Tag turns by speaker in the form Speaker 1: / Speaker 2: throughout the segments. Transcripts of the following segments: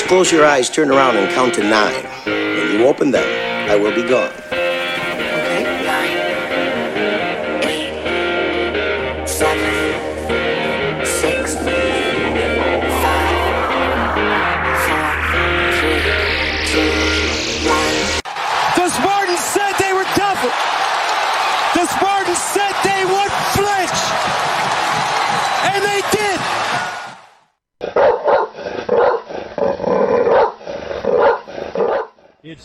Speaker 1: Please close your eyes, turn around, and count to nine. When you open them, I will be gone.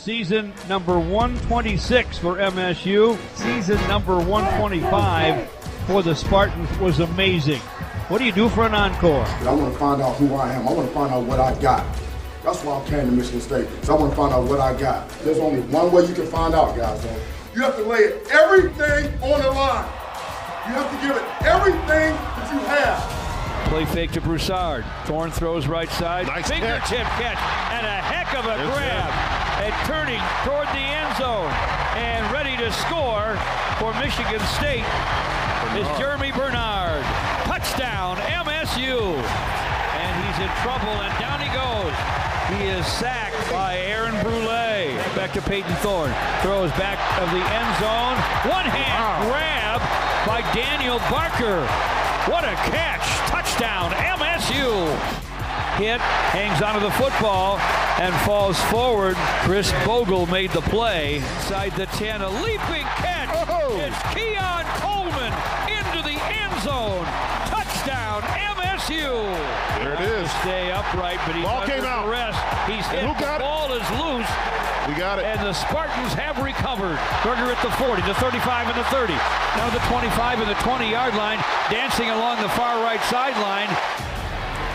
Speaker 2: Season number 126 for MSU. Season number 125 for the Spartans was amazing. What do you do for an encore?
Speaker 3: I want to find out who I am. I want to find out what I got. That's why I came to Michigan State. So I want to find out what I got. There's only one way you can find out, guys. Though. You have to lay everything on the line. You have to give it everything that you have.
Speaker 2: Play fake to Broussard. Thorne throws right side.
Speaker 4: Nice
Speaker 2: Fingertip catch. And a heck of a grab. And turning toward the end zone. And ready to score for Michigan State is Germie Bernard. Touchdown, MSU. And he's in trouble, and down he goes. He is sacked by Aaron Brule. Back to Payton Thorne. Throws back of the end zone. One hand grab by Daniel Barker. What a catch! Touchdown, MSU. Hit, hangs onto the football, and falls forward. Khris Bogle made the play. Inside the 10, a leaping catch. It's Keon Coleman into the end zone. Touchdown, MSU.
Speaker 4: There it is.
Speaker 2: Stay upright, but he's
Speaker 4: Ball came out.
Speaker 2: arrest. He's hit.
Speaker 4: Who got
Speaker 2: the
Speaker 4: it?
Speaker 2: ball is loose.
Speaker 4: We got it.
Speaker 2: And the Spartans have recovered. Berger at the 40, the 35, and the 30. Now the 25 and the 20 yard line, dancing along the far right sideline.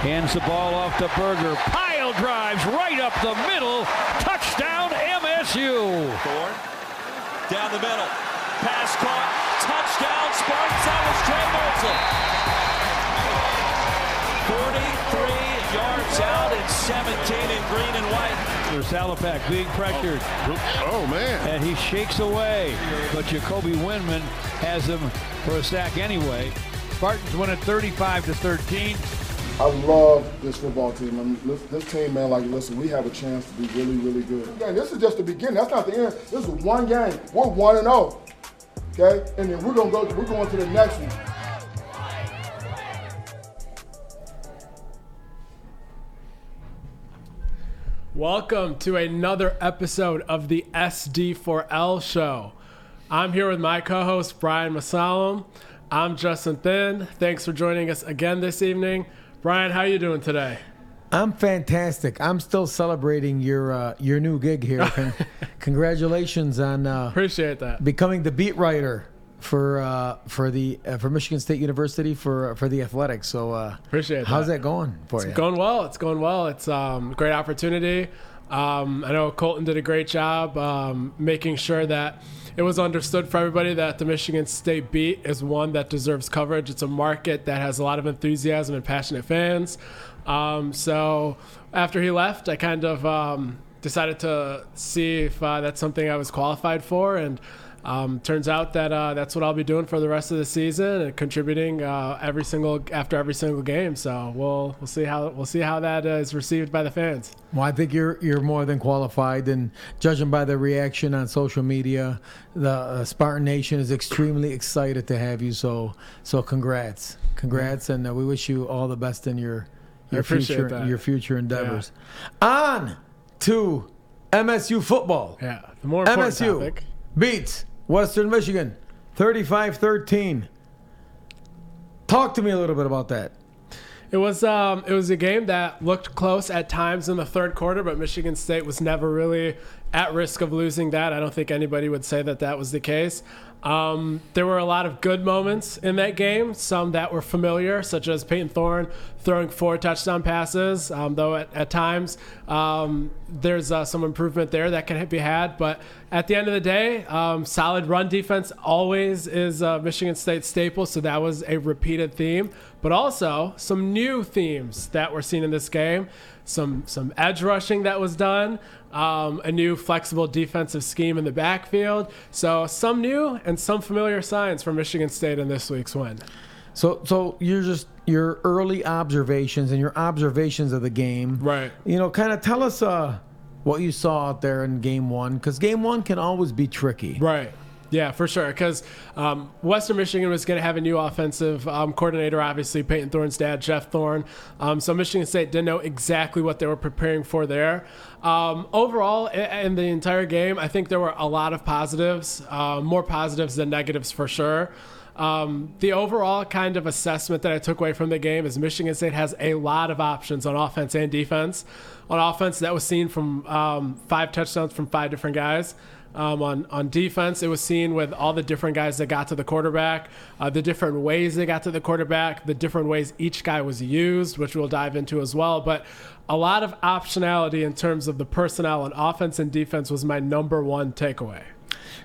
Speaker 2: Hands the ball off to Berger. Pile drives right up the middle. Touchdown, MSU.
Speaker 5: Thorne down the middle. Pass caught. Touchdown Spartans. That was Trey Mertzel. 43 yards out and 17 in green and white.
Speaker 2: There's Salopek being pressured.
Speaker 4: Oh, oh, man.
Speaker 2: And he shakes away. But Jacoby Windmon has him for a sack anyway. Spartans win it 35 to 13.
Speaker 3: I love this football team. I mean, this, this team, man, like, listen, we have a chance to be really, really good. Again, this is just the beginning. That's not the end. This is one game. We're 1 and 0. Okay? And then we're going to go, we're going to the next one.
Speaker 6: Welcome to another episode of the SD4L show. I'm here with my co-host Brian Masalam. I'm Justin Thind. Thanks for joining us again this evening. Brian, how you doing today?
Speaker 7: I'm fantastic. I'm still celebrating your uh, your new gig here. Con- congratulations on uh,
Speaker 6: Appreciate that.
Speaker 7: becoming the beat writer for uh, for the uh, for Michigan State University for for the athletics. So uh,
Speaker 6: Appreciate
Speaker 7: how's
Speaker 6: that.
Speaker 7: that going for you?
Speaker 6: It's going well. It's going well. It's um, a great opportunity. Um, I know Colton did a great job um, making sure that it was understood for everybody that the Michigan State beat is one that deserves coverage. It's a market that has a lot of enthusiasm and passionate fans. Um, so after he left, I kind of um, decided to see if uh, that's something I was qualified for, and um, turns out that uh, that's what I'll be doing for the rest of the season and contributing uh, every single after every single game. So we'll we'll see how we'll see how that uh, is received by the fans.
Speaker 7: Well, I think you're you're more than qualified, and judging by the reaction on social media, the uh, Spartan Nation is extremely excited to have you. So so congrats, congrats, and uh, we wish you all the best in your your future
Speaker 6: that.
Speaker 7: your future endeavors. On to MSU football.
Speaker 6: Yeah, the more important
Speaker 7: MSU
Speaker 6: topic.
Speaker 7: beats Western Michigan 35-13. Talk to me a little bit about that.
Speaker 6: It was um, it was a game that looked close at times in the third quarter, but Michigan State was never really at risk of losing that. I don't think anybody would say that that was the case. Um, there were a lot of good moments in that game, some that were familiar, such as Payton Thorne throwing four touchdown passes, um, though at, at times um, there's uh, some improvement there that can be had. But at the end of the day, um, solid run defense always is Michigan State staple, so that was a repeated theme. But also some new themes that were seen in this game some some edge rushing that was done, um, a new flexible defensive scheme in the backfield. So some new and some familiar signs for Michigan State in this week's win.
Speaker 7: So, so you're just your early observations and your observations of the game,
Speaker 6: right?
Speaker 7: You know, kind of tell us uh, what you saw out there in game one, because game one can always be tricky,
Speaker 6: right? Yeah, for sure. Because um, Western Michigan was going to have a new offensive um, coordinator, obviously, Payton Thorne's dad, Jeff Thorne. Um, so Michigan State didn't know exactly what they were preparing for there. Um, overall, in the entire game, I think there were a lot of positives, uh, more positives than negatives for sure. Um, the overall kind of assessment that I took away from the game is Michigan State has a lot of options on offense and defense. On offense, that was seen from um, five touchdowns from five different guys. Um, on on defense, it was seen with all the different guys that got to the quarterback, uh, the different ways they got to the quarterback, the different ways each guy was used, which we'll dive into as well. But a lot of optionality in terms of the personnel on offense and defense was my number one takeaway.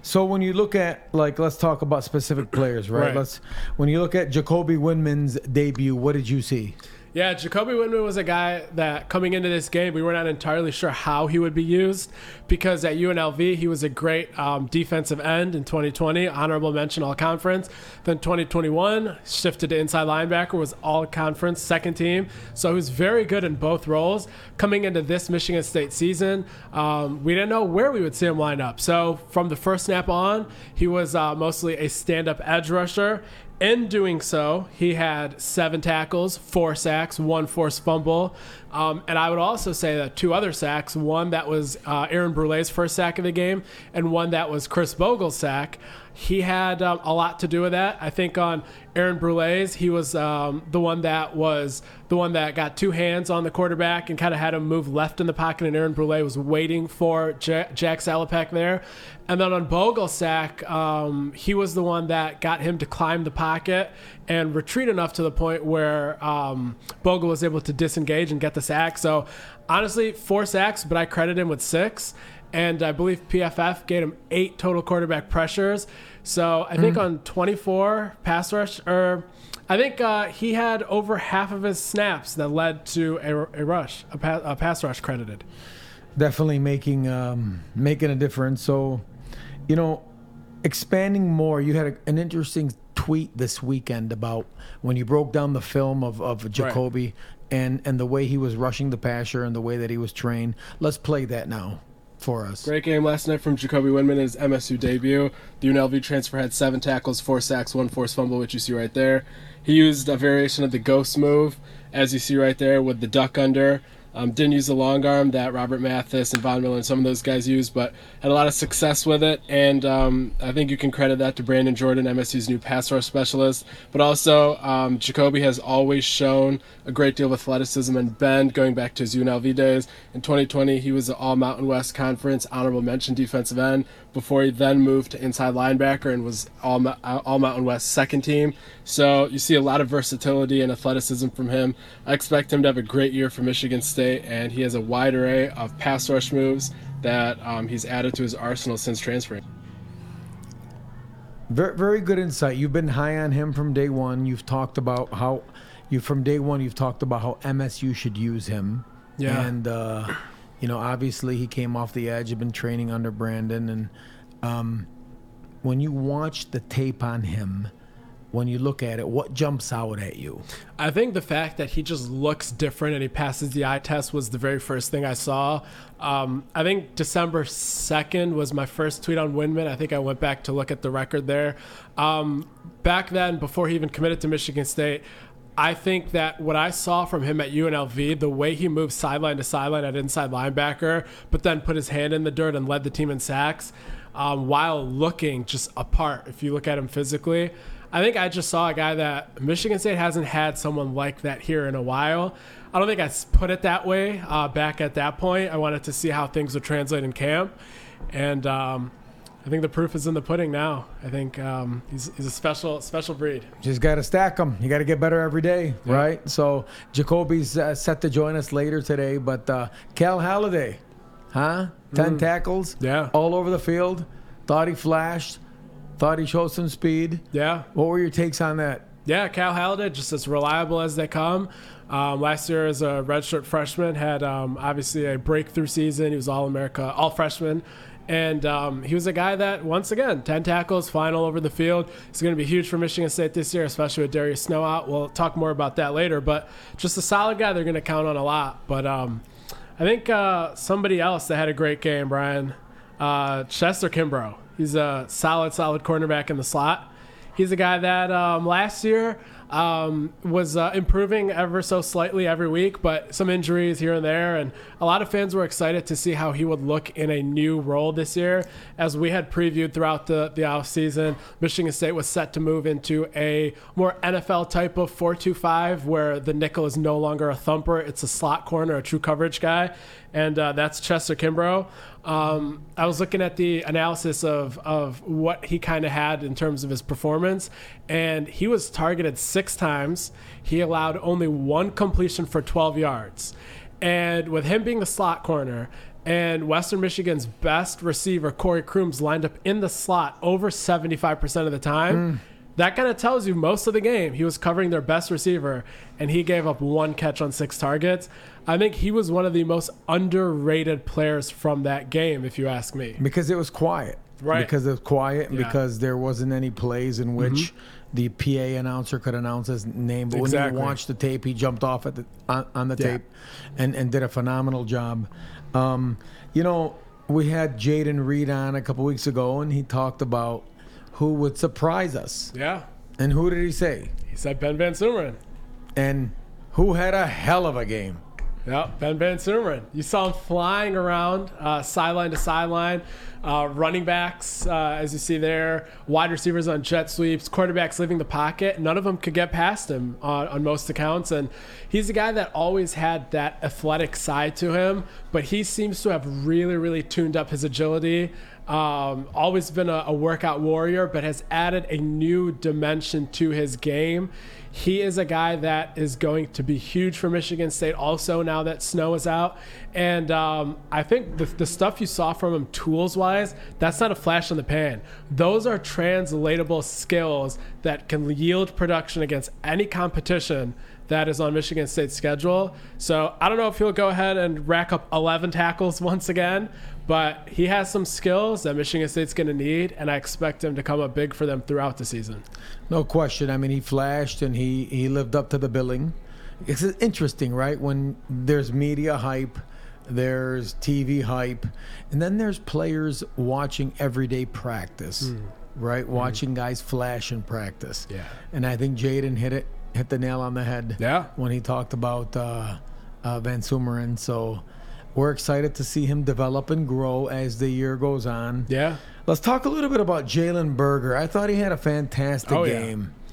Speaker 7: So when you look at like let's talk about specific players, right?
Speaker 6: Right.
Speaker 7: Let's when you look at Jacoby Windmon's debut, what did you see?
Speaker 6: Yeah, Jacoby Windmon was a guy that coming into this game, we were not entirely sure how he would be used because at UNLV, he was a great um, defensive end in 2020, honorable mention all conference. Then 2021, shifted to inside linebacker, was all conference, second team. So he was very good in both roles. Coming into this Michigan State season, um, we didn't know where we would see him line up. So from the first snap on, he was uh, mostly a stand up edge rusher. In doing so, he had seven tackles, four sacks, one forced fumble. Um, and I would also say that two other sacks one that was uh, Aaron Brule's first sack of the game, and one that was Khris Bogle's sack. He had um, a lot to do with that. I think on Aaron Brule's, he was um, the one that was the one that got two hands on the quarterback and kind of had him move left in the pocket, and Aaron Brule was waiting for J- Jack Salopek there. And then on Bogle's sack, um, he was the one that got him to climb the pocket and retreat enough to the point where um, Bogle was able to disengage and get the sack. So honestly, four sacks, but I credit him with six. And I believe PFF gave him eight total quarterback pressures. So I think
Speaker 7: Mm.
Speaker 6: on 24 pass rush, or I think uh, he had over half of his snaps that led to a, a rush, a, pa- a pass rush credited.
Speaker 7: Definitely making um, making a difference. So, you know, expanding more. You had a, an interesting tweet this weekend about when you broke down the film of of Jacoby and and the way he was rushing the passer and the way that he was trained. Let's play that now for us.
Speaker 6: Great game last night from Jacoby Windmon in his MSU debut. The UNLV transfer had seven tackles, four sacks, one forced fumble, which you see right there. He used a variation of the ghost move, as you see right there, with the duck under. Um, didn't use the long arm that Robert Mathis and Von Miller and some of those guys used, but had a lot of success with it. And um, I think you can credit that to Brandon Jordan, MSU's new pass rush specialist. But also, um, Jacoby has always shown a great deal of athleticism and bend going back to his UNLV days. In 2020, he was an All Mountain West Conference honorable mention defensive end before he then moved to inside linebacker and was all, all Mountain West second team. So you see a lot of versatility and athleticism from him. I expect him to have a great year for Michigan State, and he has a wide array of pass rush moves that um, he's added to his arsenal since transferring.
Speaker 7: Very, very good insight. You've been high on him from day one. You've talked about how you from day one. You've talked about how MSU should use him.
Speaker 6: Yeah.
Speaker 7: And uh, you know, obviously he came off the edge. You've been training under Brandon, and um, when you watch the tape on him, when you look at it, what jumps out at you?
Speaker 6: I think the fact that he just looks different and he passes the eye test was the very first thing I saw. Um, I think December 2nd was my first tweet on Windmon. I think I went back to look at the record there. Um, back then, before he even committed to Michigan State, I think that what I saw from him at UNLV, the way he moved sideline to sideline at inside linebacker, but then put his hand in the dirt and led the team in sacks um, while looking just apart, if you look at him physically, I think I just saw a guy that Michigan State hasn't had someone like that here in a while. I don't think I put it that way uh, back at that point. I wanted to see how things would translate in camp, and um, I think the proof is in the pudding now. I think um, he's, he's a special special breed.
Speaker 7: Just got to stack them. You got to get better every day, right? So Jacoby's uh, set to join us later today, but uh, Cal Haladay, huh? Ten tackles,
Speaker 6: Yeah.
Speaker 7: all over the field. Thought he flashed. Thought he showed some speed.
Speaker 6: Yeah,
Speaker 7: What were your takes on that?
Speaker 6: Yeah, Cal Haladay, just as reliable as they come. Um, last year, as a redshirt freshman, had um, obviously a breakthrough season. He was All America, All Freshman. And um, he was a guy that, once again, 10 tackles, flying all over the field. He's going to be huge for Michigan State this year, especially with Darius Snow out. We'll talk more about that later. But just a solid guy they're going to count on a lot. But um, I think uh, somebody else that had a great game, Brian, uh, Chester Kimbrough. He's a solid, solid cornerback in the slot. He's a guy that um, last year um, was uh, improving ever so slightly every week, but some injuries here and there. And a lot of fans were excited to see how he would look in a new role this year. As we had previewed throughout the, the offseason, Michigan State was set to move into a more NFL type of 4 2 5 where the nickel is no longer a thumper, it's a slot corner, a true coverage guy. And uh, that's Chester Kimbrough. Um, I was looking at the analysis of, of what he kind of had in terms of his performance, and he was targeted six times. He allowed only one completion for 12 yards. And with him being the slot corner, and Western Michigan's best receiver, Corey Crooms, lined up in the slot over 75% of the time. Mm. That kind of tells you most of the game he was covering their best receiver, and he gave up one catch on six targets. I think he was one of the most underrated players from that game, if you ask me.
Speaker 7: Because it was quiet.
Speaker 6: Right.
Speaker 7: Because it was quiet and
Speaker 6: Yeah.
Speaker 7: because there wasn't any plays in mm-hmm. which the PA announcer could announce his name. But when
Speaker 6: Exactly.
Speaker 7: you watched the tape, he jumped off at the on, on the
Speaker 6: Yeah.
Speaker 7: tape and, and did a phenomenal job. Um, you know, we had Jayden Reed on a couple weeks ago and he talked about who would surprise us.
Speaker 6: Yeah.
Speaker 7: And who did he say?
Speaker 6: He said Ben Van Sumeren.
Speaker 7: And who had a hell of a game?
Speaker 6: Yeah, Ben Van. You saw him flying around uh, sideline to sideline. Uh, running backs, uh, as you see there, wide receivers on jet sweeps, quarterbacks leaving the pocket. None of them could get past him on, on most accounts. And he's a guy that always had that athletic side to him, but he seems to have really, really tuned up his agility. Um, always been a, a workout warrior, but has added a new dimension to his game. He is a guy that is going to be huge for Michigan State also now that Snow is out. And um, I think the, the stuff you saw from him tools wise, that's not a flash in the pan. Those are translatable skills that can yield production against any competition that is on Michigan State's schedule. So I don't know if he'll go ahead and rack up 11 tackles once again, but he has some skills that Michigan State's going to need, and I expect him to come up big for them throughout the season.
Speaker 7: No question. I mean, he flashed and he, he lived up to the billing. It's interesting, right? When there's media hype, there's TV hype, and then there's players watching everyday practice, right? Watching guys flash in practice.
Speaker 6: Yeah.
Speaker 7: And I think Jayden hit it, hit the nail on the head.
Speaker 6: Yeah.
Speaker 7: When he talked about uh, uh, Van Sumeren. So we're excited to see him develop and grow as the year goes on.
Speaker 6: Yeah.
Speaker 7: Let's talk a little bit about Jalen Berger. I thought he had a fantastic
Speaker 6: Oh,
Speaker 7: game.
Speaker 6: Yeah,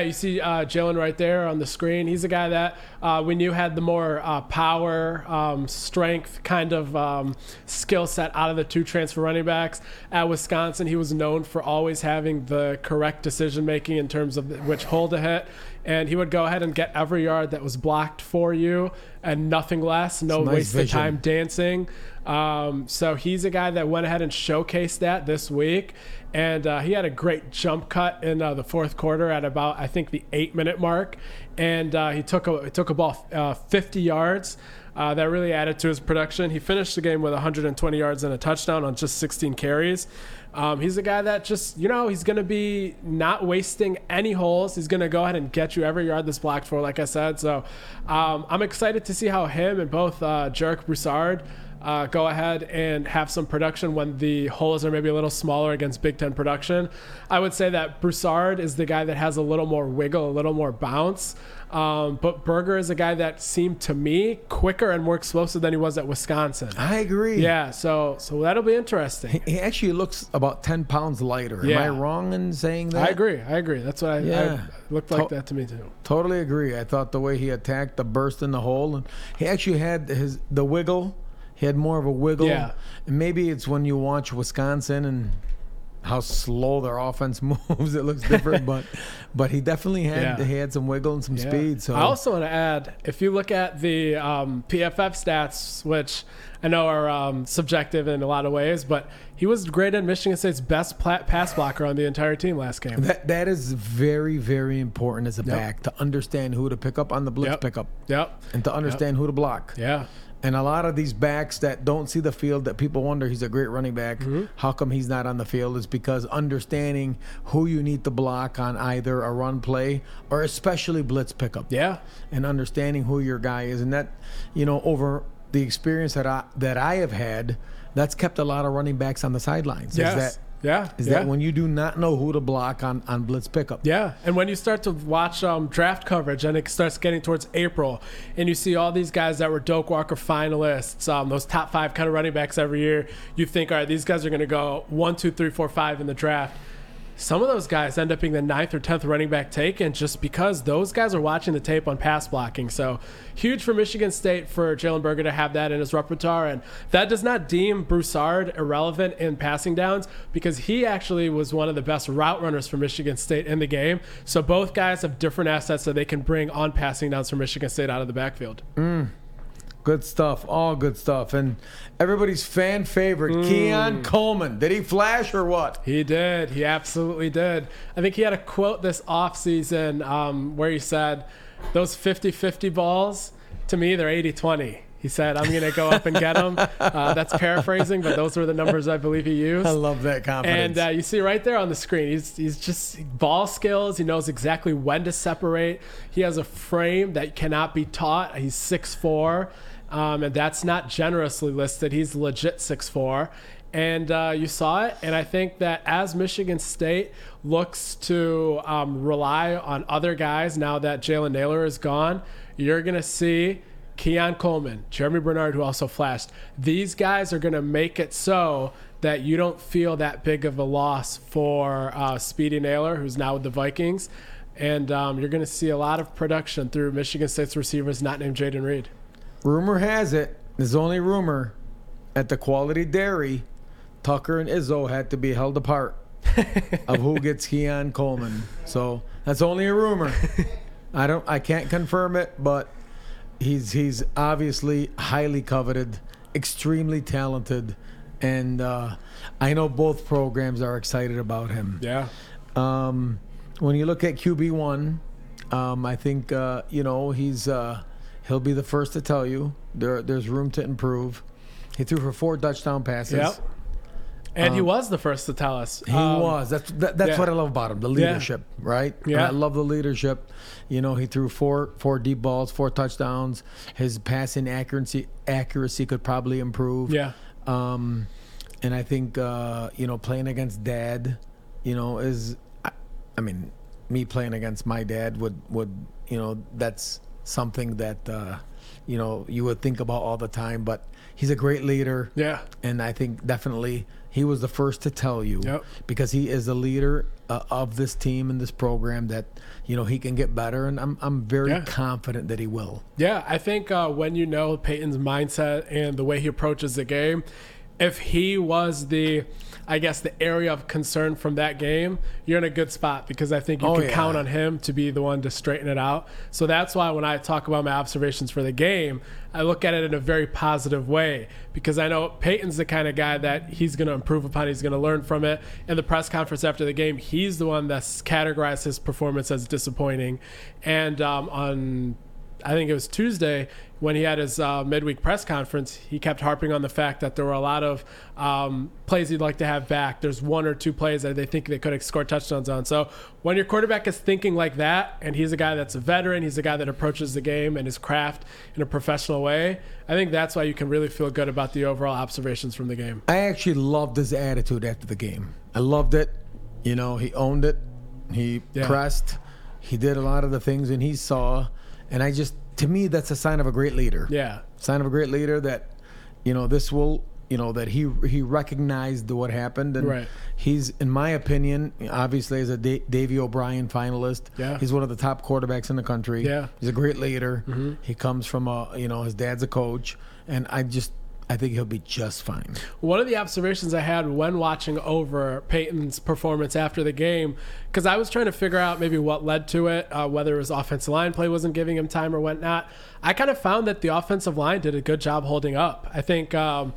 Speaker 6: you see uh, Jalen right there on the screen. He's a guy that uh, we knew had the more uh, power, um, strength kind of um, skill set out of the two transfer running backs. At Wisconsin, he was known for always having the correct decision making in terms of which hole to hit. And he would go ahead and get every yard that was blocked for you and nothing less. No
Speaker 7: nice
Speaker 6: waste of time dancing. Um, so he's a guy that went ahead and showcased that this week. And uh, he had a great jump cut in uh, the fourth quarter at about, I think, the eight minute mark. And uh, he took a, he took a ball uh, 50 yards. Uh, that really added to his production. He finished the game with 120 yards and a touchdown on just 16 carries. Um, he's a guy that just, you know, he's going to be not wasting any holes. He's going to go ahead and get you every yard that's blocked for, like I said. So um, I'm excited to see how him and both uh, Jarek Broussard uh, go ahead and have some production when the holes are maybe a little smaller against Big Ten production. I would say that Broussard is the guy that has a little more wiggle, a little more bounce. Um, but Berger is a guy that seemed to me quicker and more explosive than he was at Wisconsin.
Speaker 7: I agree.
Speaker 6: Yeah, so so that'll be interesting.
Speaker 7: He actually looks about 10 pounds lighter. Am I wrong in saying that?
Speaker 6: I agree. I agree. That's what I,
Speaker 7: Yeah.
Speaker 6: I looked like
Speaker 7: To-
Speaker 6: that to me too.
Speaker 7: Totally agree. I thought the way he attacked the burst in the hole, and he actually had his the wiggle. He had more of a wiggle.
Speaker 6: Yeah.
Speaker 7: And maybe it's when you watch Wisconsin and how slow their offense moves. It looks different, but but he definitely had
Speaker 6: Yeah.
Speaker 7: he had some wiggle and some
Speaker 6: Yeah.
Speaker 7: speed. So
Speaker 6: I also want to add, if you look at the um, PFF stats, which I know are um, subjective in a lot of ways, but he was graded Michigan State's best pass blocker on the entire team last game.
Speaker 7: that that is very very important as a back to understand who to pick up on the blitz
Speaker 6: Yep.
Speaker 7: pickup
Speaker 6: Yep.
Speaker 7: and to understand who to block.
Speaker 6: Yeah.
Speaker 7: And a lot of these backs that don't see the field, that people wonder he's a great running back.
Speaker 6: Mm-hmm.
Speaker 7: How come he's not on the field? Is because understanding who you need to block on either a run play or especially blitz pickup.
Speaker 6: Yeah.
Speaker 7: And understanding who your guy is, and that, you know, over the experience that I that I have had, that's kept a lot of running backs on the sidelines.
Speaker 6: Yes.
Speaker 7: Is that
Speaker 6: yeah.
Speaker 7: is
Speaker 6: yeah.
Speaker 7: that when you do not know who to block on on blitz pickup?
Speaker 6: Yeah, and when you start to watch um, draft coverage and it starts getting towards April, and you see all these guys that were Doak Walker finalists, um, those top five kind of running backs every year, you think, all right, these guys are going to go one, two, three, four, five in the draft. Some of those guys end up being the ninth or tenth running back taken just because those guys are watching the tape on pass blocking. So huge for Michigan State for Jalen Berger to have that in his repertoire, and that does not deem Broussard irrelevant in passing downs because he actually was one of the best route runners for Michigan State in the game. So both guys have different assets that they can bring on passing downs for Michigan State out of the backfield. Mm.
Speaker 7: Good stuff, all good stuff, and everybody's fan favorite,
Speaker 6: Mm.
Speaker 7: Keon Coleman. Did he flash or what?
Speaker 6: He did. He absolutely did. I think he had a quote this offseason um, where he said, Those 50 50 balls, to me, they're 80 20. He said, I'm going to go up and get them. Uh, that's paraphrasing, but those were the numbers I believe he used.
Speaker 7: I love that confidence.
Speaker 6: And uh, you see right there on the screen, he's he's just ball skills. He knows exactly when to separate. He has a frame that cannot be taught. He's 6'4", um, and that's not generously listed. He's legit 6'4". And uh, you saw it, and I think that as Michigan State looks to um, rely on other guys now that Jalen Nailor is gone, you're going to see Keon Coleman, Germie Bernard, who also flashed. These guys are going to make it so that you don't feel that big of a loss for uh, Speedy Nailor, who's now with the Vikings. And um, you're going to see a lot of production through Michigan State's receivers not named Jayden Reed.
Speaker 7: Rumor has it, there's only rumor, at the Quality Dairy, Tucker and Izzo had to be held apart of who gets Keon Coleman. So that's only a rumor. I don't, I can't confirm it, but he's he's obviously highly coveted, extremely talented, and uh, I know both programs are excited about him.
Speaker 6: Yeah.
Speaker 7: Um, when you look at QB one, um, I think uh, you know he's uh, he'll be the first to tell you there there's room to improve. He threw for four touchdown passes.
Speaker 6: Yep. And he
Speaker 7: Um,
Speaker 6: was the first to tell us.
Speaker 7: He
Speaker 6: Um,
Speaker 7: was. That's that, that's
Speaker 6: yeah.
Speaker 7: what I love about him. The
Speaker 6: Yeah.
Speaker 7: leadership, right? And
Speaker 6: Yeah.
Speaker 7: I love the leadership. You know, he threw four four deep balls, four touchdowns. His passing accuracy accuracy could probably improve.
Speaker 6: Yeah.
Speaker 7: Um, and I think uh, you know playing against dad, you know, is I, I mean, me playing against my dad would would you know that's something that uh, you know you would think about all the time. But he's a great leader.
Speaker 6: Yeah.
Speaker 7: And I think definitely he was the first to tell you
Speaker 6: Yep.
Speaker 7: because he is the leader uh, of this team and this program that you know he can get better, and I'm I'm very
Speaker 6: Yeah.
Speaker 7: confident that he will.
Speaker 6: Yeah, I think uh, when you know Payton's mindset and the way he approaches the game, if he was the, I guess, the area of concern from that game, you're in a good spot because I think you
Speaker 7: Oh,
Speaker 6: can
Speaker 7: yeah.
Speaker 6: count on him to be the one to straighten it out. So that's why when I talk about my observations for the game, I look at it in a very positive way because I know Payton's the kind of guy that he's going to improve upon, he's going to learn from it. In the press conference after the game, he's the one that's categorized his performance as disappointing. And um, on I think it was Tuesday when he had his uh, midweek press conference, he kept harping on the fact that there were a lot of um, plays he'd like to have back. There's one or two plays that they think they could have scored touchdowns on. So when your quarterback is thinking like that, and he's a guy that's a veteran, he's a guy that approaches the game and his craft in a professional way, I think that's why you can really feel good about the overall observations from the game.
Speaker 7: I actually loved his attitude after the game. I loved it. You know, he owned it. He
Speaker 6: Yeah.
Speaker 7: pressed. He did a lot of the things and he saw. And I just, to me, that's a sign of a great leader.
Speaker 6: Yeah.
Speaker 7: Sign of a great leader that, you know, this will, you know, that he he recognized what happened and
Speaker 6: Right.
Speaker 7: he's, in my opinion, obviously as a da- Davy O'Brien finalist.
Speaker 6: Yeah.
Speaker 7: He's one of the top quarterbacks in the country.
Speaker 6: Yeah.
Speaker 7: He's a great leader.
Speaker 6: Mhm.
Speaker 7: He comes from a, you know, his dad's a coach, and I just, I think he'll be just fine.
Speaker 6: One of the observations I had when watching over Payton's performance after the game, because I was trying to figure out maybe what led to it, uh, whether was offensive line play wasn't giving him time or whatnot. I kind of found that the offensive line did a good job holding up. I think um,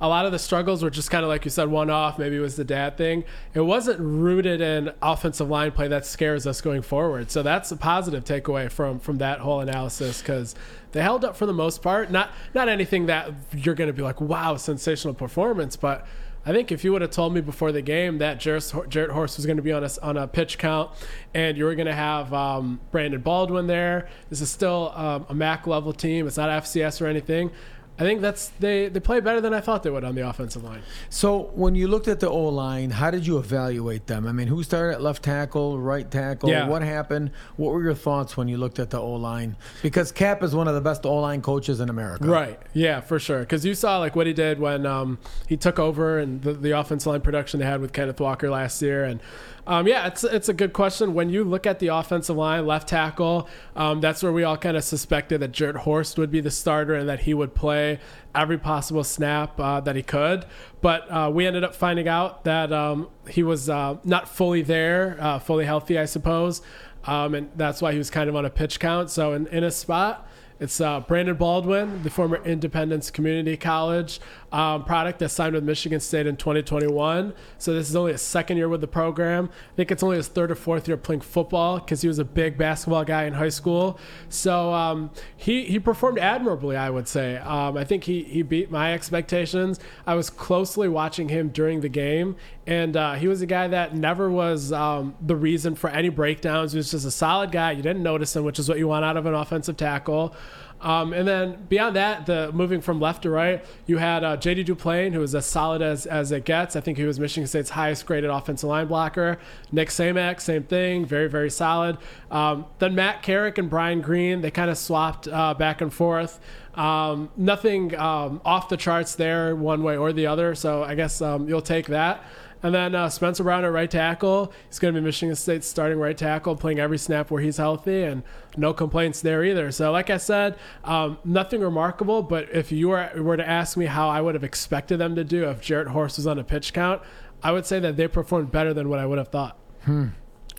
Speaker 6: a lot of the struggles were just kind of like you said, one off. Maybe it was the dad thing. It wasn't rooted in offensive line play that scares us going forward. So that's a positive takeaway from from that whole analysis because they held up for the most part. Not not anything that you're going to be like, wow, sensational performance, but. I think if you would have told me before the game that Jarrett, Horst was going to be on a, on a pitch count and you were going to have um, Brandon Baldwin there, this is still um, a MAC level team. It's not FCS or anything. I think that's they, they play better than I thought they would on the offensive line.
Speaker 7: So when you looked at the O line, how did you evaluate them? I mean, who started at left tackle, right tackle?
Speaker 6: Yeah.
Speaker 7: What happened? What were your thoughts when you looked at the O line? Because Cap is one of the best O line coaches in America.
Speaker 6: Right. Yeah, for sure. Because you saw like what he did when um, he took over and the, the offensive line production they had with Kenneth Walker last year. And um, yeah, it's it's a good question. When you look at the offensive line, left tackle, um, that's where we all kind of suspected that Jarrett Horst would be the starter and that he would play every possible snap uh, that he could. But uh, we ended up finding out that um, he was uh, not fully there, uh, fully healthy, I suppose. Um, and that's why he was kind of on a pitch count. So in, in a spot, it's uh, Brandon Baldwin, the former Independence Community College um, product that signed with Michigan State in 2021. So this is only his second year with the program. I think it's only his third or fourth year playing football because he was a big basketball guy in high school. So um, he he performed admirably, I would say. Um, I think he he beat my expectations. I was closely watching him during the game, and uh, he was a guy that never was um, the reason for any breakdowns. He was just a solid guy. You didn't notice him, which is what you want out of an offensive tackle. Um, and then beyond that, the moving from left to right, you had uh, J.D. Duplain, who was as solid as, as it gets. I think he was Michigan State's highest graded offensive line blocker. Nick Samac, same thing, very, very solid. Um, then Matt Carrick and Brian Greene, they kind of swapped uh, back and forth. Um, nothing um, off the charts there, one way or the other. So I guess um, you'll take that. And then uh, Spencer Brown at right tackle. He's going to be Michigan State's starting right tackle, playing every snap where he's healthy, and no complaints there either. So, like I said, um, nothing remarkable. But if you were, were to ask me how I would have expected them to do if Jarrett Horst was on a pitch count, I would say that they performed better than what I would have thought.
Speaker 7: Hmm.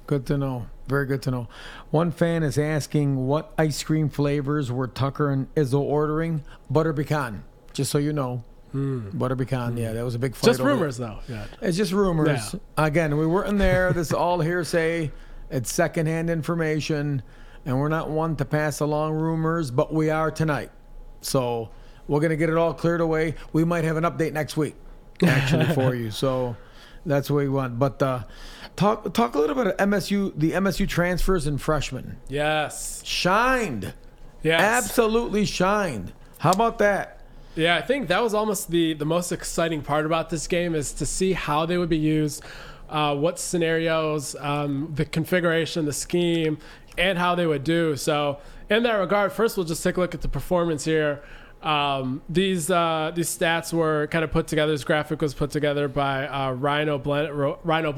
Speaker 7: Good to know. Very good to know. One fan is asking what ice cream flavors were Tucker and Izzo ordering. Butter pecan. Just so you know. Butter pecan. Yeah, that was a big fight.
Speaker 6: Just rumors, though. Yeah.
Speaker 7: It's just rumors. Again, we weren't there. This is all hearsay. It's secondhand information, and we're not one to pass along rumors, but we are tonight. So we're gonna get it all cleared away. We might have an update next week, actually, for you. So that's what we want. But uh, talk talk a little bit of MSU, the MSU transfers and freshmen.
Speaker 6: Yes.
Speaker 7: Shined.
Speaker 6: Yes.
Speaker 7: Absolutely shined. How about that?
Speaker 6: Yeah, I think that was almost the the most exciting part about this game is to see how they would be used, uh, what scenarios, um, the configuration, the scheme, and how they would do. So, in that regard, first we'll just take a look at the performance here. Um, these uh, these stats were kind of put together. This graphic was put together by uh, Rhino Blen- Rhino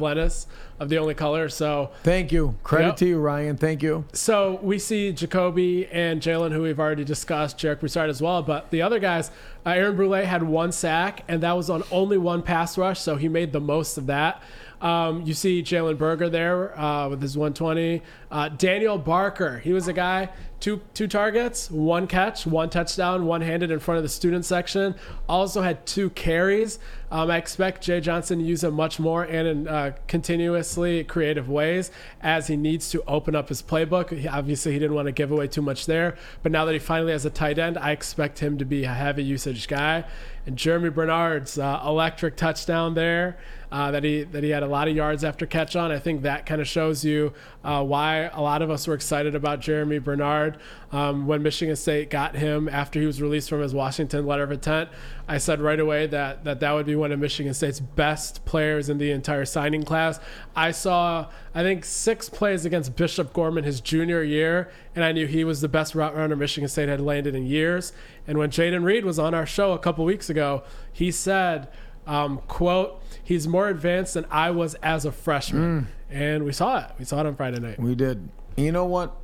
Speaker 6: of the Only Color. So
Speaker 7: Thank you. Credit
Speaker 6: Yep.
Speaker 7: to you, Ryan. Thank you.
Speaker 6: so we see Jacoby and Jalen, who we've already discussed, Jarek Broussard as well. But the other guys, uh, Aaron Brule had one sack, and that was on only one pass rush, so he made the most of that. Um, you see Jalen Berger there uh, with his 120. Uh, Daniel Barker, he was a guy, two two targets, one catch, one touchdown, one handed in front of the student section. Also had two carries. Um, I expect Jay Johnson to use him much more and in uh, continuously creative ways as he needs to open up his playbook. He, obviously, he didn't want to give away too much there, but now that he finally has a tight end, I expect him to be a heavy usage guy. And Germie Bernard's uh, electric touchdown there uh, that he that he had a lot of yards after catch on. I think that kind of shows you uh, why a lot of us were excited about Germie Bernard um, when Michigan State got him after he was released from his Washington letter of intent. I said right away that that that would be one of Michigan State's best players in the entire signing class. I saw I think six plays against Bishop Gorman his junior year, and I knew he was the best route runner Michigan State had landed in years. And when Jayden Reed was on our show a couple weeks ago, he said. Um, quote, he's more advanced than I was as a freshman. And we saw it. We saw it on Friday night.
Speaker 7: We did. You know what?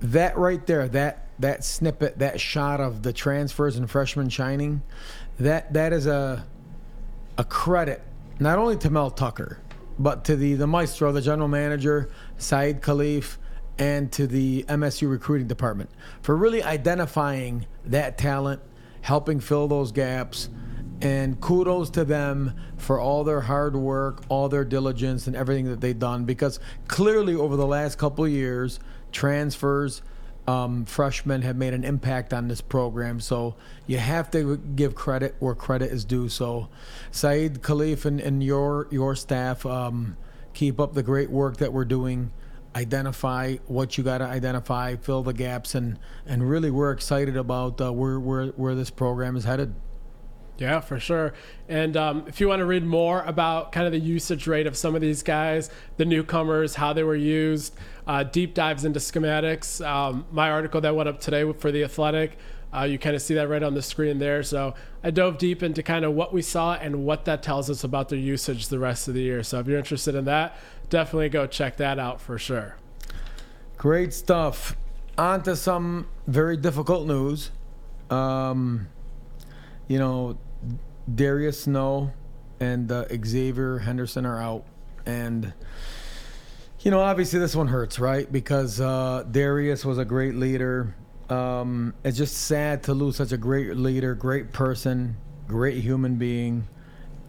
Speaker 7: That right there, that that snippet, that shot of the transfers and freshmen shining, that that is a a credit not only to Mel Tucker, but to the the maestro, the general manager, Saeed Khalif, and to the MSU recruiting department for really identifying that talent, helping fill those gaps. And kudos to them for all their hard work, all their diligence, and everything that they've done. Because clearly, over the last couple years, transfers, um, freshmen have made an impact on this program. So you have to give credit where credit is due. So, Saeed Khalif and, and your your staff um, keep up the great work that we're doing. Identify what you got to identify, fill the gaps, and and really we're excited about uh, where where where this program is headed.
Speaker 6: Yeah, for sure. And um, if you want to read more about kind of the usage rate of some of these guys, the newcomers, how they were used, uh, deep dives into schematics, um, my article that went up today for The Athletic, uh, you kind of see that right on the screen there. So I dove deep into kind of what we saw and what that tells us about their usage the rest of the year. So if you're interested in that, definitely go check that out for sure.
Speaker 7: Great stuff. On to some very difficult news. Um, you know, Darius Snow and uh, Xavier Henderson are out, and you know, obviously this one hurts, right? Because uh, Darius was a great leader. Um, it's just sad to lose such a great leader, great person, great human being,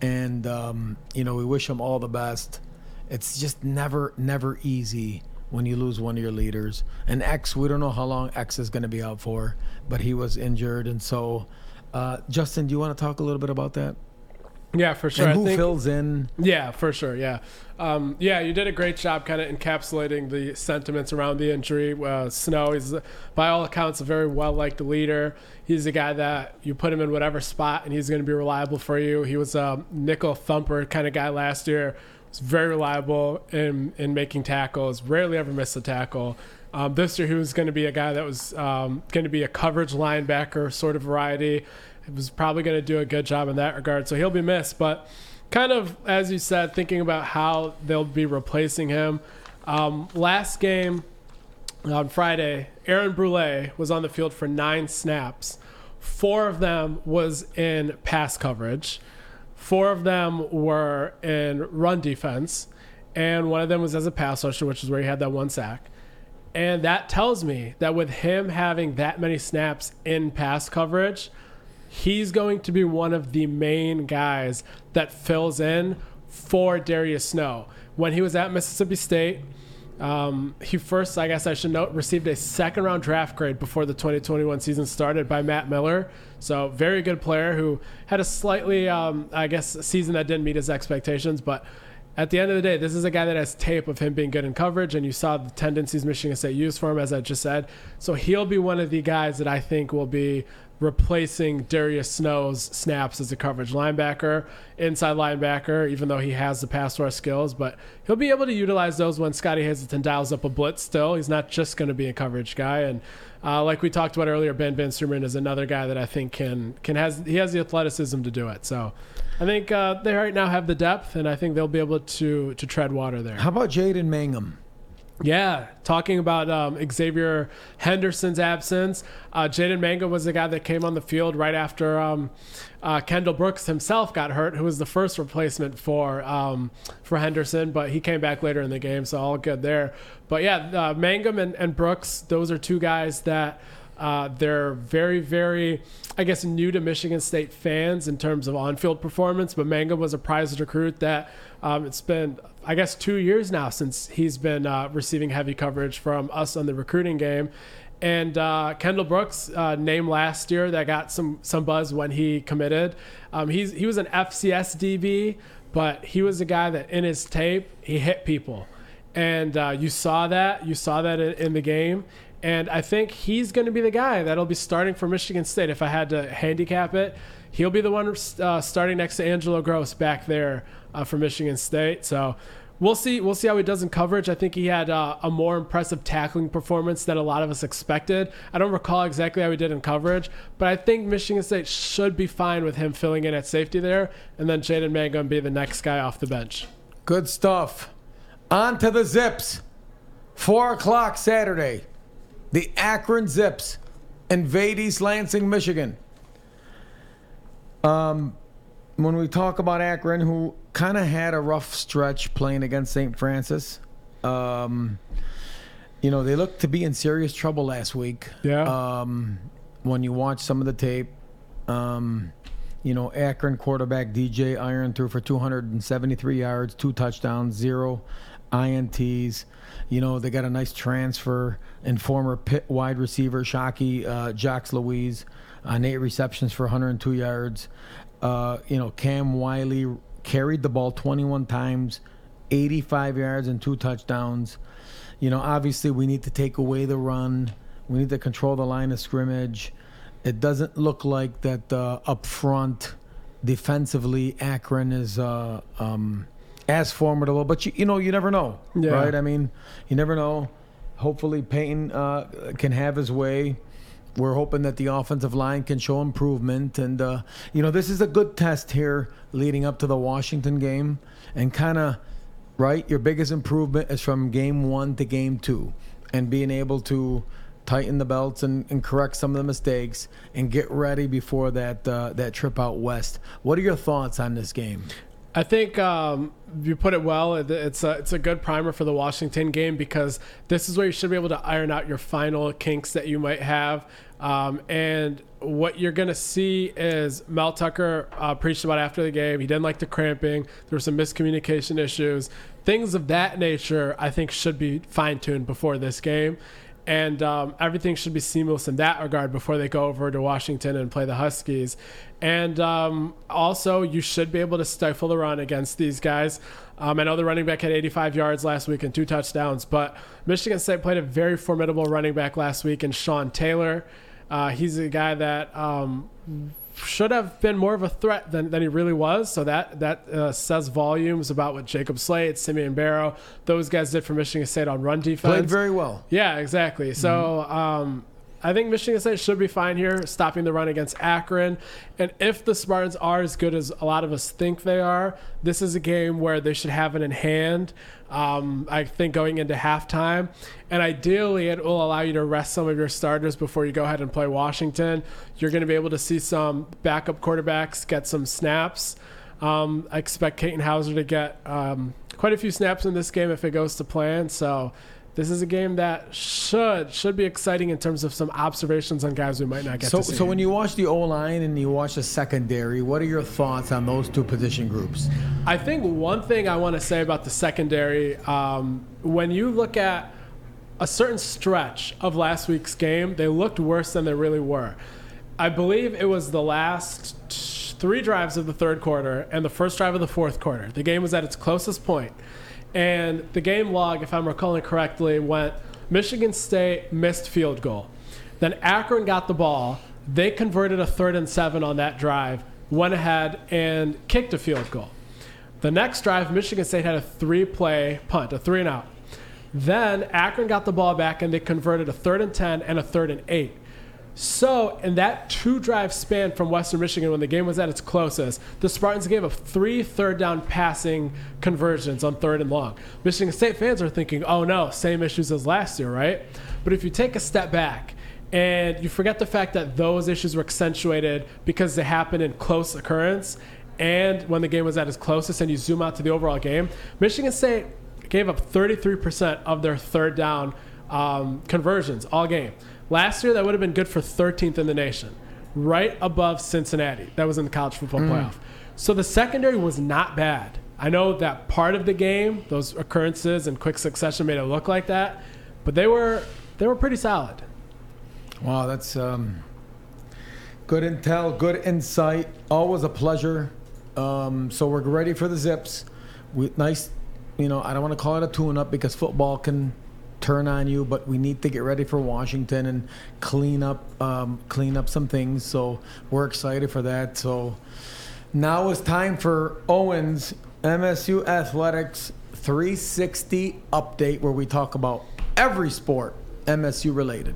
Speaker 7: and um, you know, we wish him all the best. It's just never, never easy when you lose one of your leaders. And X, we don't know how long X is going to be out for, but he was injured, and so. Uh, Justin, do you want to talk a little bit about that?
Speaker 6: Yeah, for sure.
Speaker 7: And who
Speaker 6: think-
Speaker 7: fills in?
Speaker 6: Yeah, for sure. Yeah, um, yeah. You did a great job, kind of encapsulating the sentiments around the injury. Uh, Snow is, by all accounts, a very well liked leader. He's a guy that you put him in whatever spot, and he's going to be reliable for you. He was a nickel thumper kind of guy last year. Was very reliable in in making tackles. Rarely ever missed a tackle. Um, this year, he was going to be a guy that was um, going to be a coverage linebacker sort of variety. He was probably going to do a good job in that regard. So he'll be missed. But kind of, as you said, thinking about how they'll be replacing him. Um, last game on Friday, Aaron Brule was on the field for nine snaps. Four of them was in pass coverage. Four of them were in run defense. And one of them was as a pass rusher, which is where he had that one sack. And that tells me that with him having that many snaps in pass coverage, he's going to be one of the main guys that fills in for Darius Snow. When he was at Mississippi State, um, he first, I guess I should note, received a second round draft grade before the 2021 season started by Matt Miller. So, very good player who had a slightly, um, I guess, season that didn't meet his expectations, but at the end of the day, this is a guy that has tape of him being good in coverage, and you saw the tendencies Michigan State used for him, as I just said. So he'll be one of the guys that I think will be replacing Darius Snow's snaps as a coverage linebacker, inside linebacker, even though he has the pass rush skills. But he'll be able to utilize those when Scottie Hazelton dials up a blitz still. He's not just going to be a coverage guy. And uh, like we talked about earlier, Ben Sumeren is another guy that I think can can has he has the athleticism to do it. So I think uh, they right now have the depth, and I think they'll be able to to tread water there.
Speaker 7: How about Jaden Mangum?
Speaker 6: Yeah, talking about um, Xavier Henderson's absence, uh, Jaden Mangum was the guy that came on the field right after um, uh, Kendall Brooks himself got hurt, who was the first replacement for um, for Henderson, but he came back later in the game, so all good there. But yeah, uh, Mangum and, and Brooks, those are two guys that Uh, they're very, very, I guess, new to Michigan State fans in terms of on-field performance. But Mangum was a prized recruit that um, it's been, I guess, two years now since he's been uh, receiving heavy coverage from us on the recruiting game. And uh, Kendall Brooks, uh, named last year, that got some some buzz when he committed. Um, he's he was an FCS DB, but he was a guy that in his tape he hit people, and uh, you saw that you saw that in, in the game. And I think he's going to be the guy that'll be starting for Michigan State. If I had to handicap it, he'll be the one uh, starting next to Angelo Grose back there uh, for Michigan State. So we'll see. We'll see how he does in coverage. I think he had uh, a more impressive tackling performance than a lot of us expected. I don't recall exactly how he did in coverage, but I think Michigan State should be fine with him filling in at safety there, and then Jaden Mangum be the next guy off the bench.
Speaker 7: Good stuff. On to the Zips. Four o'clock Saturday. The Akron Zips invade East Lansing, Michigan. Um, when we talk about Akron, who kind of had a rough stretch playing against St. Francis, um, you know, they looked to be in serious trouble last week.
Speaker 6: Yeah.
Speaker 7: Um, when you watch some of the tape, um, you know, Akron quarterback DJ Iron threw for 273 yards, two touchdowns, zero INTs. You know, they got a nice transfer and former Pitt wide receiver Shockey uh, Louise on eight receptions for 102 yards. Uh, you know, Cam Wiley carried the ball 21 times, 85 yards and two touchdowns. You know, obviously we need to take away the run. We need to control the line of scrimmage. It doesn't look like that uh, up front defensively Akron is uh, um, as formidable, but you, you know you never know,
Speaker 6: Yeah.
Speaker 7: right? I mean, you never know. Hopefully Payton uh, can have his way. We're hoping that the offensive line can show improvement, and uh, you know this is a good test here leading up to the Washington game, and kind of right. Your biggest improvement is from game one to game two, and being able to tighten the belts and, and correct some of the mistakes and get ready before that uh, that trip out west. What are your thoughts on this game?
Speaker 6: I think um, you put it well. It's a it's a good primer for the Washington game because this is where you should be able to iron out your final kinks that you might have. Um, and what you're going to see is Mel Tucker uh, preached about after the game. He didn't like the cramping. There were some miscommunication issues. Things of that nature, I think, should be fine tuned before this game. And um, everything should be seamless in that regard before they go over to Washington and play the Huskies. And um, also, you should be able to stifle the run against these guys. Um, I know the running back had 85 yards last week and two touchdowns, but Michigan State played a very formidable running back last week in Sean Tyler. Uh, he's a guy that um, should have been more of a threat than, than he really was. So that that uh, says volumes about what Jacob Slade, Simeon Barrow, those guys did for Michigan State on run defense.
Speaker 7: Played very well.
Speaker 6: Yeah, exactly. So um, I think Michigan State should be fine here, stopping the run against Akron. And if the Spartans are as good as a lot of us think they are, this is a game where they should have it in hand. Um, I think going into halftime, and ideally, it will allow you to rest some of your starters before you go ahead and play Washington. You're going to be able to see some backup quarterbacks get some snaps. Um, I expect Katin Houser to get um, quite a few snaps in this game if it goes to plan. So this is a game that should should be exciting in terms of some observations on guys we might not get
Speaker 7: So,
Speaker 6: to see.
Speaker 7: so when you watch the O line and you watch the secondary, what are your thoughts on those two position groups?
Speaker 6: I think one thing I want to say about the secondary, um, when you look at a certain stretch of last week's game, they looked worse than they really were. I believe it was the last three drives of the third quarter and the first drive of the fourth quarter. The game was at its closest point. And the game log, if I'm recalling correctly, went Michigan State missed field goal. Then Akron got the ball. They converted a third and seven on that drive, went ahead and kicked a field goal. The next drive, Michigan State had a three play punt, a three and out. Then Akron got the ball back and they converted a third and 10 and a third and eight. So, in that two drive span from Western Michigan when the game was at its closest, the Spartans gave up three third down passing conversions on third and long. Michigan State fans are thinking, oh no, same issues as last year, right? But if you take a step back and you forget the fact that those issues were accentuated because they happened in close occurrence and when the game was at its closest, and you zoom out to the overall game, Michigan State gave up 33% of their third down um, conversions all game. Last year, that would have been good for 13th in the nation, right above Cincinnati. That was in the college football playoff. So the secondary was not bad. I know that part of the game, those occurrences and quick succession, made it look like that, but they were they were pretty solid.
Speaker 7: Wow, that's um, good intel, good insight. Always a pleasure. Um, so we're ready for the zips. We nice, you know. I don't want to call it a tune-up because football can turn on you, but we need to get ready for Washington and clean up, um, clean up some things. So we're excited for that. So now it's time for Owens MSU Athletics 360 update, where we talk about every sport MSU related.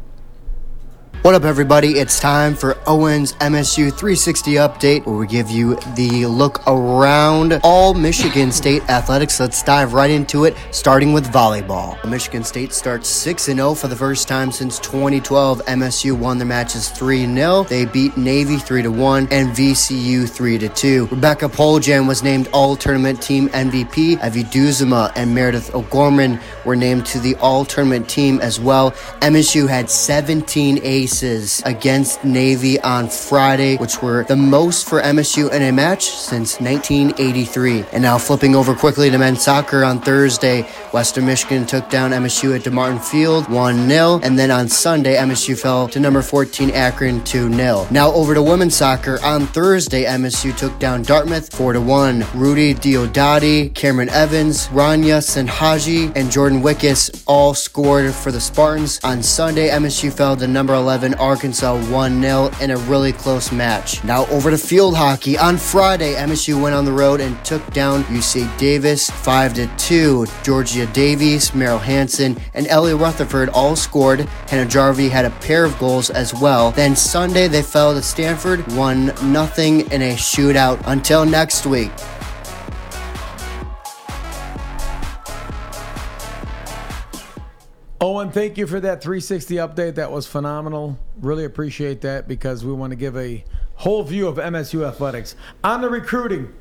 Speaker 8: What up, everybody? It's time for Owen's MSU 360 update, where we give you the look around all Michigan State athletics. Let's dive right into it, starting with volleyball. Michigan State starts 6 0 for the first time since 2012. MSU won their matches 3 0. They beat Navy 3 1 and VCU 3 2. Rebecca Poljan was named All Tournament Team MVP. Evie Duzema and Meredith O'Gorman were named to the All Tournament team as well. MSU had 17 aces against Navy on Friday, which were the most for MSU in a match since 1983. And now flipping over quickly to men's soccer on Thursday, Western Michigan took down MSU at DeMartin Field 1 0. And then on Sunday, MSU fell to number 14 Akron 2 0. Now over to women's soccer. On Thursday, MSU took down Dartmouth 4 1. Rudy Diodati, Cameron Evans, Rania Senhaji, and Jordan Wickus all scored for the Spartans. On Sunday, MSU fell to number 11 Arkansas 1 0 in a really close match. Now over to field hockey. On Friday, MSU went on the road and took down UC Davis 5 2. Georgia Davies, Meryl Hanson, and Ellie Rutherford all scored. Hannah Jarvie had a pair of goals as well. Then Sunday, they fell to Stanford 1 0 in a shootout. Until next week.
Speaker 7: Owen, thank you for that 360 update. That was phenomenal. Really appreciate that because we want to give a whole view of MSU athletics. On the recruiting,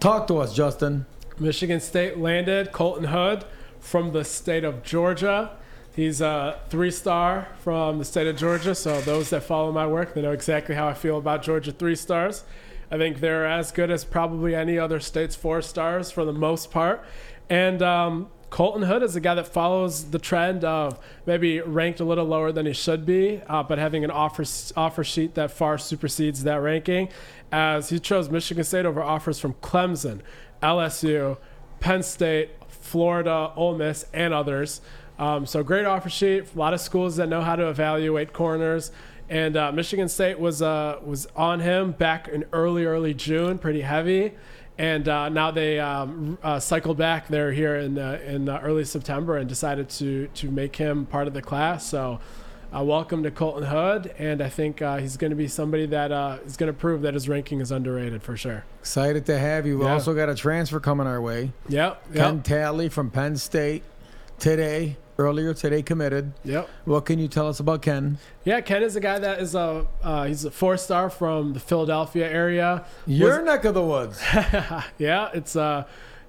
Speaker 7: talk to us, Justin.
Speaker 6: Michigan State landed Colton Hood from the state of Georgia. He's a three star from the state of Georgia, so those that follow my work, they know exactly how I feel about Georgia three stars. I think they're as good as probably any other state's four stars for the most part. And um, Colton Hood is a guy that follows the trend of maybe ranked a little lower than he should be, uh, but having an offer offer sheet that far supersedes that ranking, as he chose Michigan State over offers from Clemson, LSU, Penn State, Florida, Ole Miss, and others. Um, so great offer sheet. A lot of schools that know how to evaluate corners. And uh, Michigan State was uh, was on him back in early early June, pretty heavy and uh, now they um, uh, cycled back. They're here in uh, in early September and decided to to make him part of the class. So. Uh, welcome to Colton Hood, and I think uh, he's going to be somebody that uh, is going to prove that his ranking is underrated for sure.
Speaker 7: Excited to have you. We
Speaker 6: Yeah.
Speaker 7: also got a transfer coming our way.
Speaker 6: Yep.
Speaker 7: Ken
Speaker 6: Yep.
Speaker 7: Talley from Penn State today, earlier today committed.
Speaker 6: Yep.
Speaker 7: What can you tell us about Ken?
Speaker 6: Yeah, Ken is a guy that is a uh, he's a four star from the Philadelphia area.
Speaker 7: Your
Speaker 6: Was-
Speaker 7: neck of the woods.
Speaker 6: yeah, it's uh,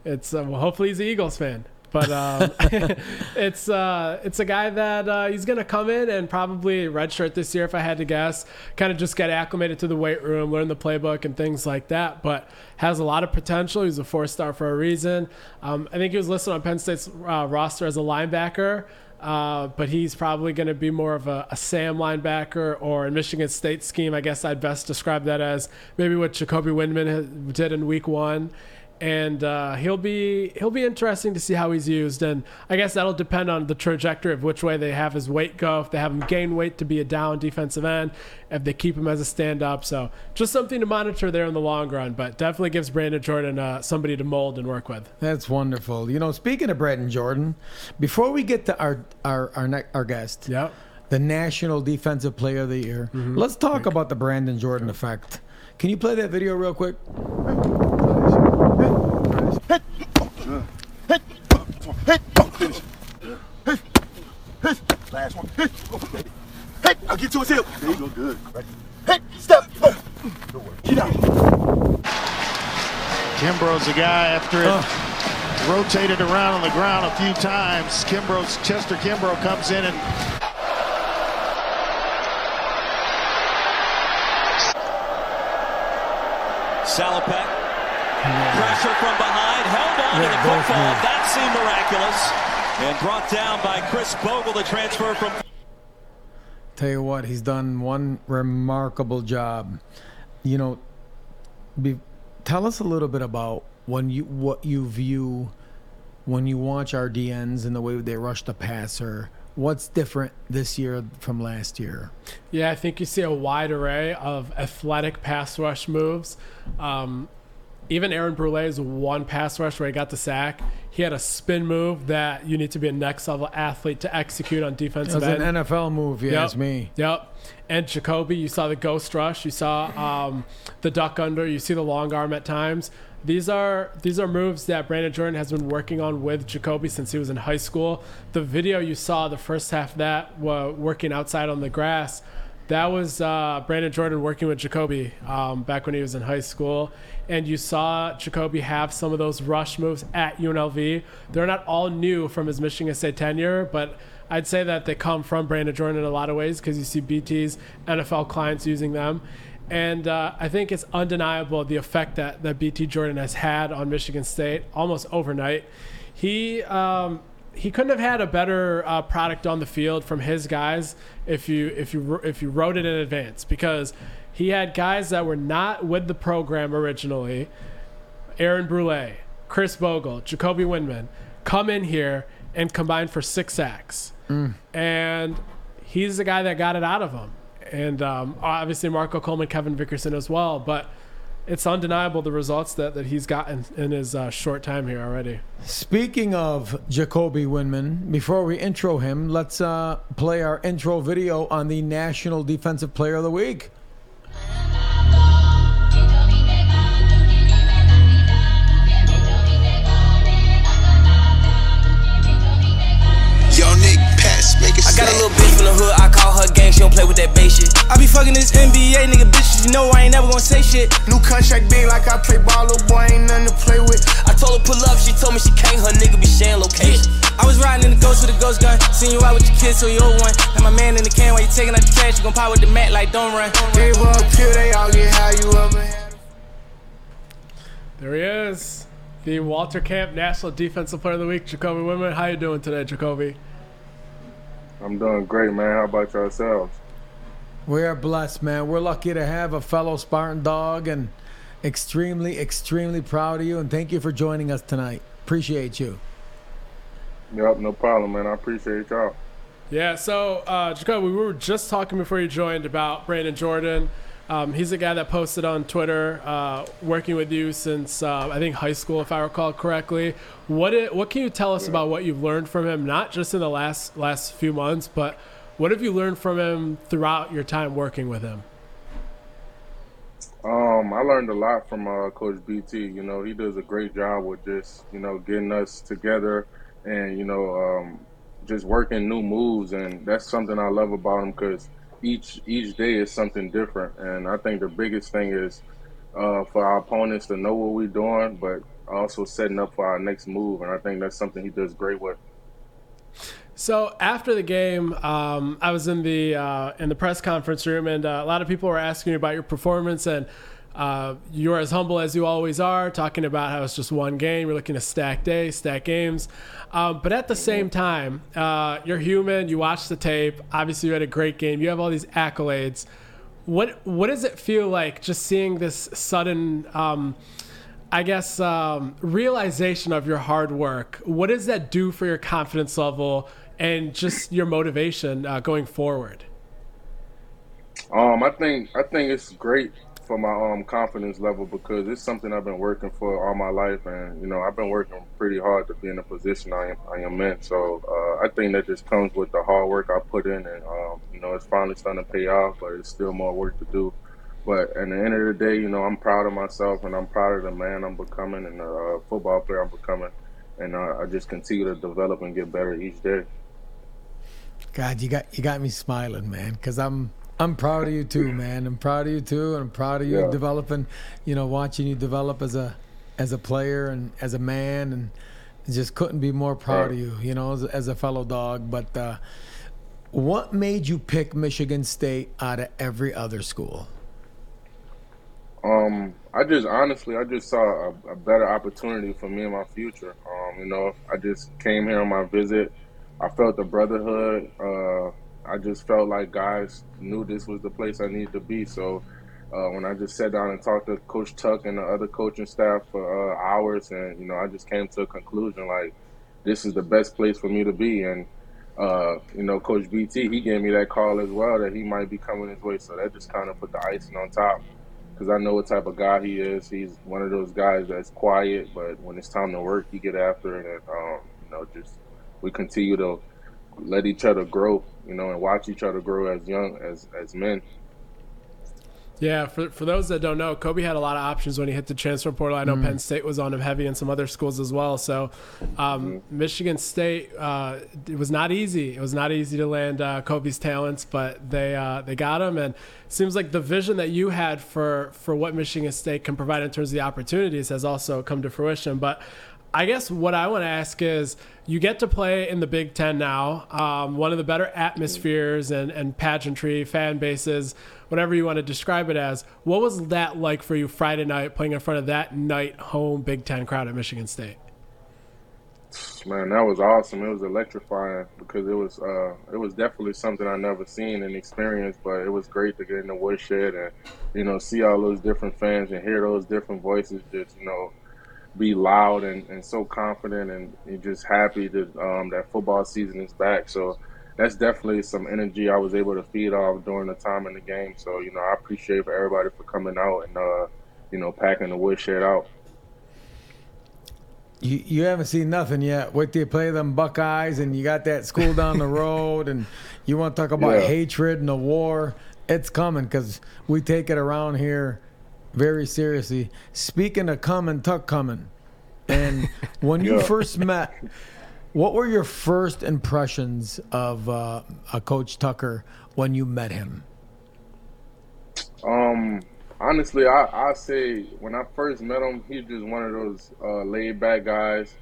Speaker 6: it's uh, well, hopefully he's an Eagles fan. But um, it's uh, it's a guy that uh, he's gonna come in and probably redshirt this year, if I had to guess. Kind of just get acclimated to the weight room, learn the playbook, and things like that. But has a lot of potential. He's a four star for a reason. Um, I think he was listed on Penn State's uh, roster as a linebacker. Uh, but he's probably going to be more of a, a Sam linebacker, or in Michigan State scheme, I guess I'd best describe that as maybe what Jacoby Windmon did in Week One, and uh, he'll be he'll be interesting to see how he's used, and I guess that'll depend on the trajectory of which way they have his weight go. If they have him gain weight to be a down defensive end, if they keep him as a stand up, so just something to monitor there in the long run. But definitely gives Brandon Jordan uh, somebody to mold and work with.
Speaker 7: That's wonderful. You know, speaking of Brandon Jordan, before we get to our our our, ne- our guest,
Speaker 6: yeah,
Speaker 7: the National Defensive Player of the Year, let's talk about the Brandon Jordan effect. Can you play that video real quick?
Speaker 4: was the guy after it oh. rotated around on the ground a few times. Kimbrough, Chester Kimbrough comes in and
Speaker 5: Salopek. Yeah. Pressure from behind, held on yeah, to the football. That seemed miraculous. And brought down by Khris Bogle, the transfer from.
Speaker 7: Tell you what, he's done one remarkable job. You know, be- tell us a little bit about when you what you view when you watch our DNs and the way they rush the passer. What's different this year from last year?
Speaker 6: Yeah, I think you see a wide array of athletic pass rush moves. Um, even Aaron Brule's one pass rush where he got the sack, he had a spin move that you need to be a next level athlete to execute on defensive
Speaker 7: That's
Speaker 6: end.
Speaker 7: an NFL move, you
Speaker 6: Yep.
Speaker 7: ask me.
Speaker 6: Yep. And Jacoby, you saw the ghost rush, you saw um, the duck under, you see the long arm at times. These are these are moves that Brandon Jordan has been working on with Jacoby since he was in high school. The video you saw, the first half of that, working outside on the grass, that was uh, Brandon Jordan working with Jacoby um, back when he was in high school. And you saw Jacoby have some of those rush moves at UNLV. They're not all new from his Michigan State tenure, but I'd say that they come from Brandon Jordan in a lot of ways because you see BT's NFL clients using them. And uh, I think it's undeniable the effect that, that BT Jordan has had on Michigan State almost overnight. He um, he couldn't have had a better uh, product on the field from his guys if you if you if you wrote it in advance because he had guys that were not with the program originally. Aaron Brule, Khris Bogle, Jacoby Windmon come in here and combined for six sacks. And he's the guy that got it out of him. And um, obviously Marco Coleman, Kevin Vickerson as well. But it's undeniable the results that, that he's gotten in his uh, short time here already.
Speaker 7: Speaking of Jacoby Windmon, before we intro him, let's uh, play our intro video on the National Defensive Player of the Week.
Speaker 9: Got a little bitch from the hood, I call her gang, she don't play with that bass shit. I be fucking this NBA nigga bitches, you know I ain't never gonna say shit.
Speaker 10: New contract big like I play ball, little boy ain't nothing to play with.
Speaker 9: I told her pull up, she told me she can't, her nigga be sharing location. I was riding in the ghost with a ghost gun, seen you out with your kids, so you old one. And my man in the can while you taking out the trash, you gon' pop with the mat like don't run.
Speaker 10: They were up here, they all get how you ever had.
Speaker 6: There he is. The Walter Camp National Defensive Player of the Week, Jacoby Windmon. How you doing today, Jacoby?
Speaker 11: I'm doing great, man. How about yourselves?
Speaker 7: We are blessed, man. We're lucky to have a fellow Spartan dog and extremely, extremely proud of you. And thank you for joining us tonight. Appreciate you.
Speaker 11: Yep, no problem, man. I appreciate y'all.
Speaker 6: Yeah, so uh, Jacoby, we were just talking before you joined about Brandon Jordan. Um, he's the guy that posted on Twitter, uh, working with you since uh, I think high school, if I recall correctly. What it, what can you tell us about what you've learned from him, not just in the last last few months, but what have you learned from him throughout your time working with him?
Speaker 11: Um, I learned a lot from uh, Coach BT. You know, he does a great job with just you know getting us together and you know um, just working new moves, and that's something I love about him because each each day is something different. And I think the biggest thing is uh, for our opponents to know what we're doing, but also setting up for our next move. And I think that's something he does great with.
Speaker 6: So after the game, um, I was in the uh, in the press conference room, and uh, a lot of people were asking you about your performance, and uh, you're as humble as you always are, talking about how it's just one game. You're looking to stack days, stack games, um, but at the same time, uh, you're human. You watch the tape. Obviously, you had a great game. You have all these accolades. What what does it feel like just seeing this sudden? Um, I guess um, realization of your hard work. What does that do for your confidence level and just your motivation uh, going forward?
Speaker 11: Um, I think I think it's great for my um confidence level because it's something I've been working for all my life, and you know I've been working pretty hard to be in the position I am I am in. So uh, I think that just comes with the hard work I put in, and um, you know it's finally starting to pay off, but it's still more work to do. But at the end of the day, you know I'm proud of myself, and I'm proud of the man I'm becoming, and the uh, football player I'm becoming, and uh, I just continue to develop and get better each day.
Speaker 7: God, you got you got me smiling, man, because I'm I'm proud of you too, man. I'm proud of you too, and I'm proud of you
Speaker 11: Yeah.
Speaker 7: developing, you know, watching you develop as a as a player and as a man, and just couldn't be more proud of you, you know, as a, as a fellow dog. But uh, what made you pick Michigan State out of every other school?
Speaker 11: Um, I just honestly, I just saw a, a, better opportunity for me in my future. Um, you know, I just came here on my visit. I felt the brotherhood. Uh, I just felt like guys knew this was the place I needed to be. So uh, when I just sat down and talked to Coach Tuck and the other coaching staff for uh, hours, and you know, I just came to a conclusion like this is the best place for me to be. And uh, you know, Coach BT, he gave me that call as well that he might be coming his way. So that just kind of put the icing on top because I know what type of guy he is. He's one of those guys that's quiet, but when it's time to work, he get after it. And um, you know, just we continue to let each other grow, you know, and watch each other grow as young as as men.
Speaker 6: Yeah, for, for those that don't know, Kobe had a lot of options when he hit the transfer portal. I know mm. Penn State was on him heavy and some other schools as well. So, um, mm-hmm. Michigan State, uh, it was not easy. It was not easy to land uh, Kobe's talents, but they uh, they got him. And it seems like the vision that you had for for what Michigan State can provide in terms of the opportunities has also come to fruition. But I guess what I want to ask is you get to play in the Big Ten now, um, one of the better atmospheres and, and pageantry, fan bases, whatever you want to describe it as. What was that like for you Friday night playing in front of that night home Big Ten crowd at Michigan State?
Speaker 11: Man, that was awesome. It was electrifying because it was uh, it was definitely something I never seen and experienced. But it was great to get in the woodshed and you know see all those different fans and hear those different voices. Just you know be loud and, and so confident and, and just happy that um, that football season is back. So that's definitely some energy I was able to feed off during the time in the game. So you know I appreciate for everybody for coming out and uh, you know packing the woodshed out.
Speaker 7: You, you haven't seen nothing yet. Wait till you play them Buckeyes and you got that school down the road and you want to talk about yeah. hatred and the war. It's coming because we take it around here very seriously. Speaking of coming, tuck coming, and when you first met, what were your first impressions of uh, a Coach Tucker when you met him?
Speaker 11: Um, honestly, I I say when I first met him, he's just one of those uh, laid back guys.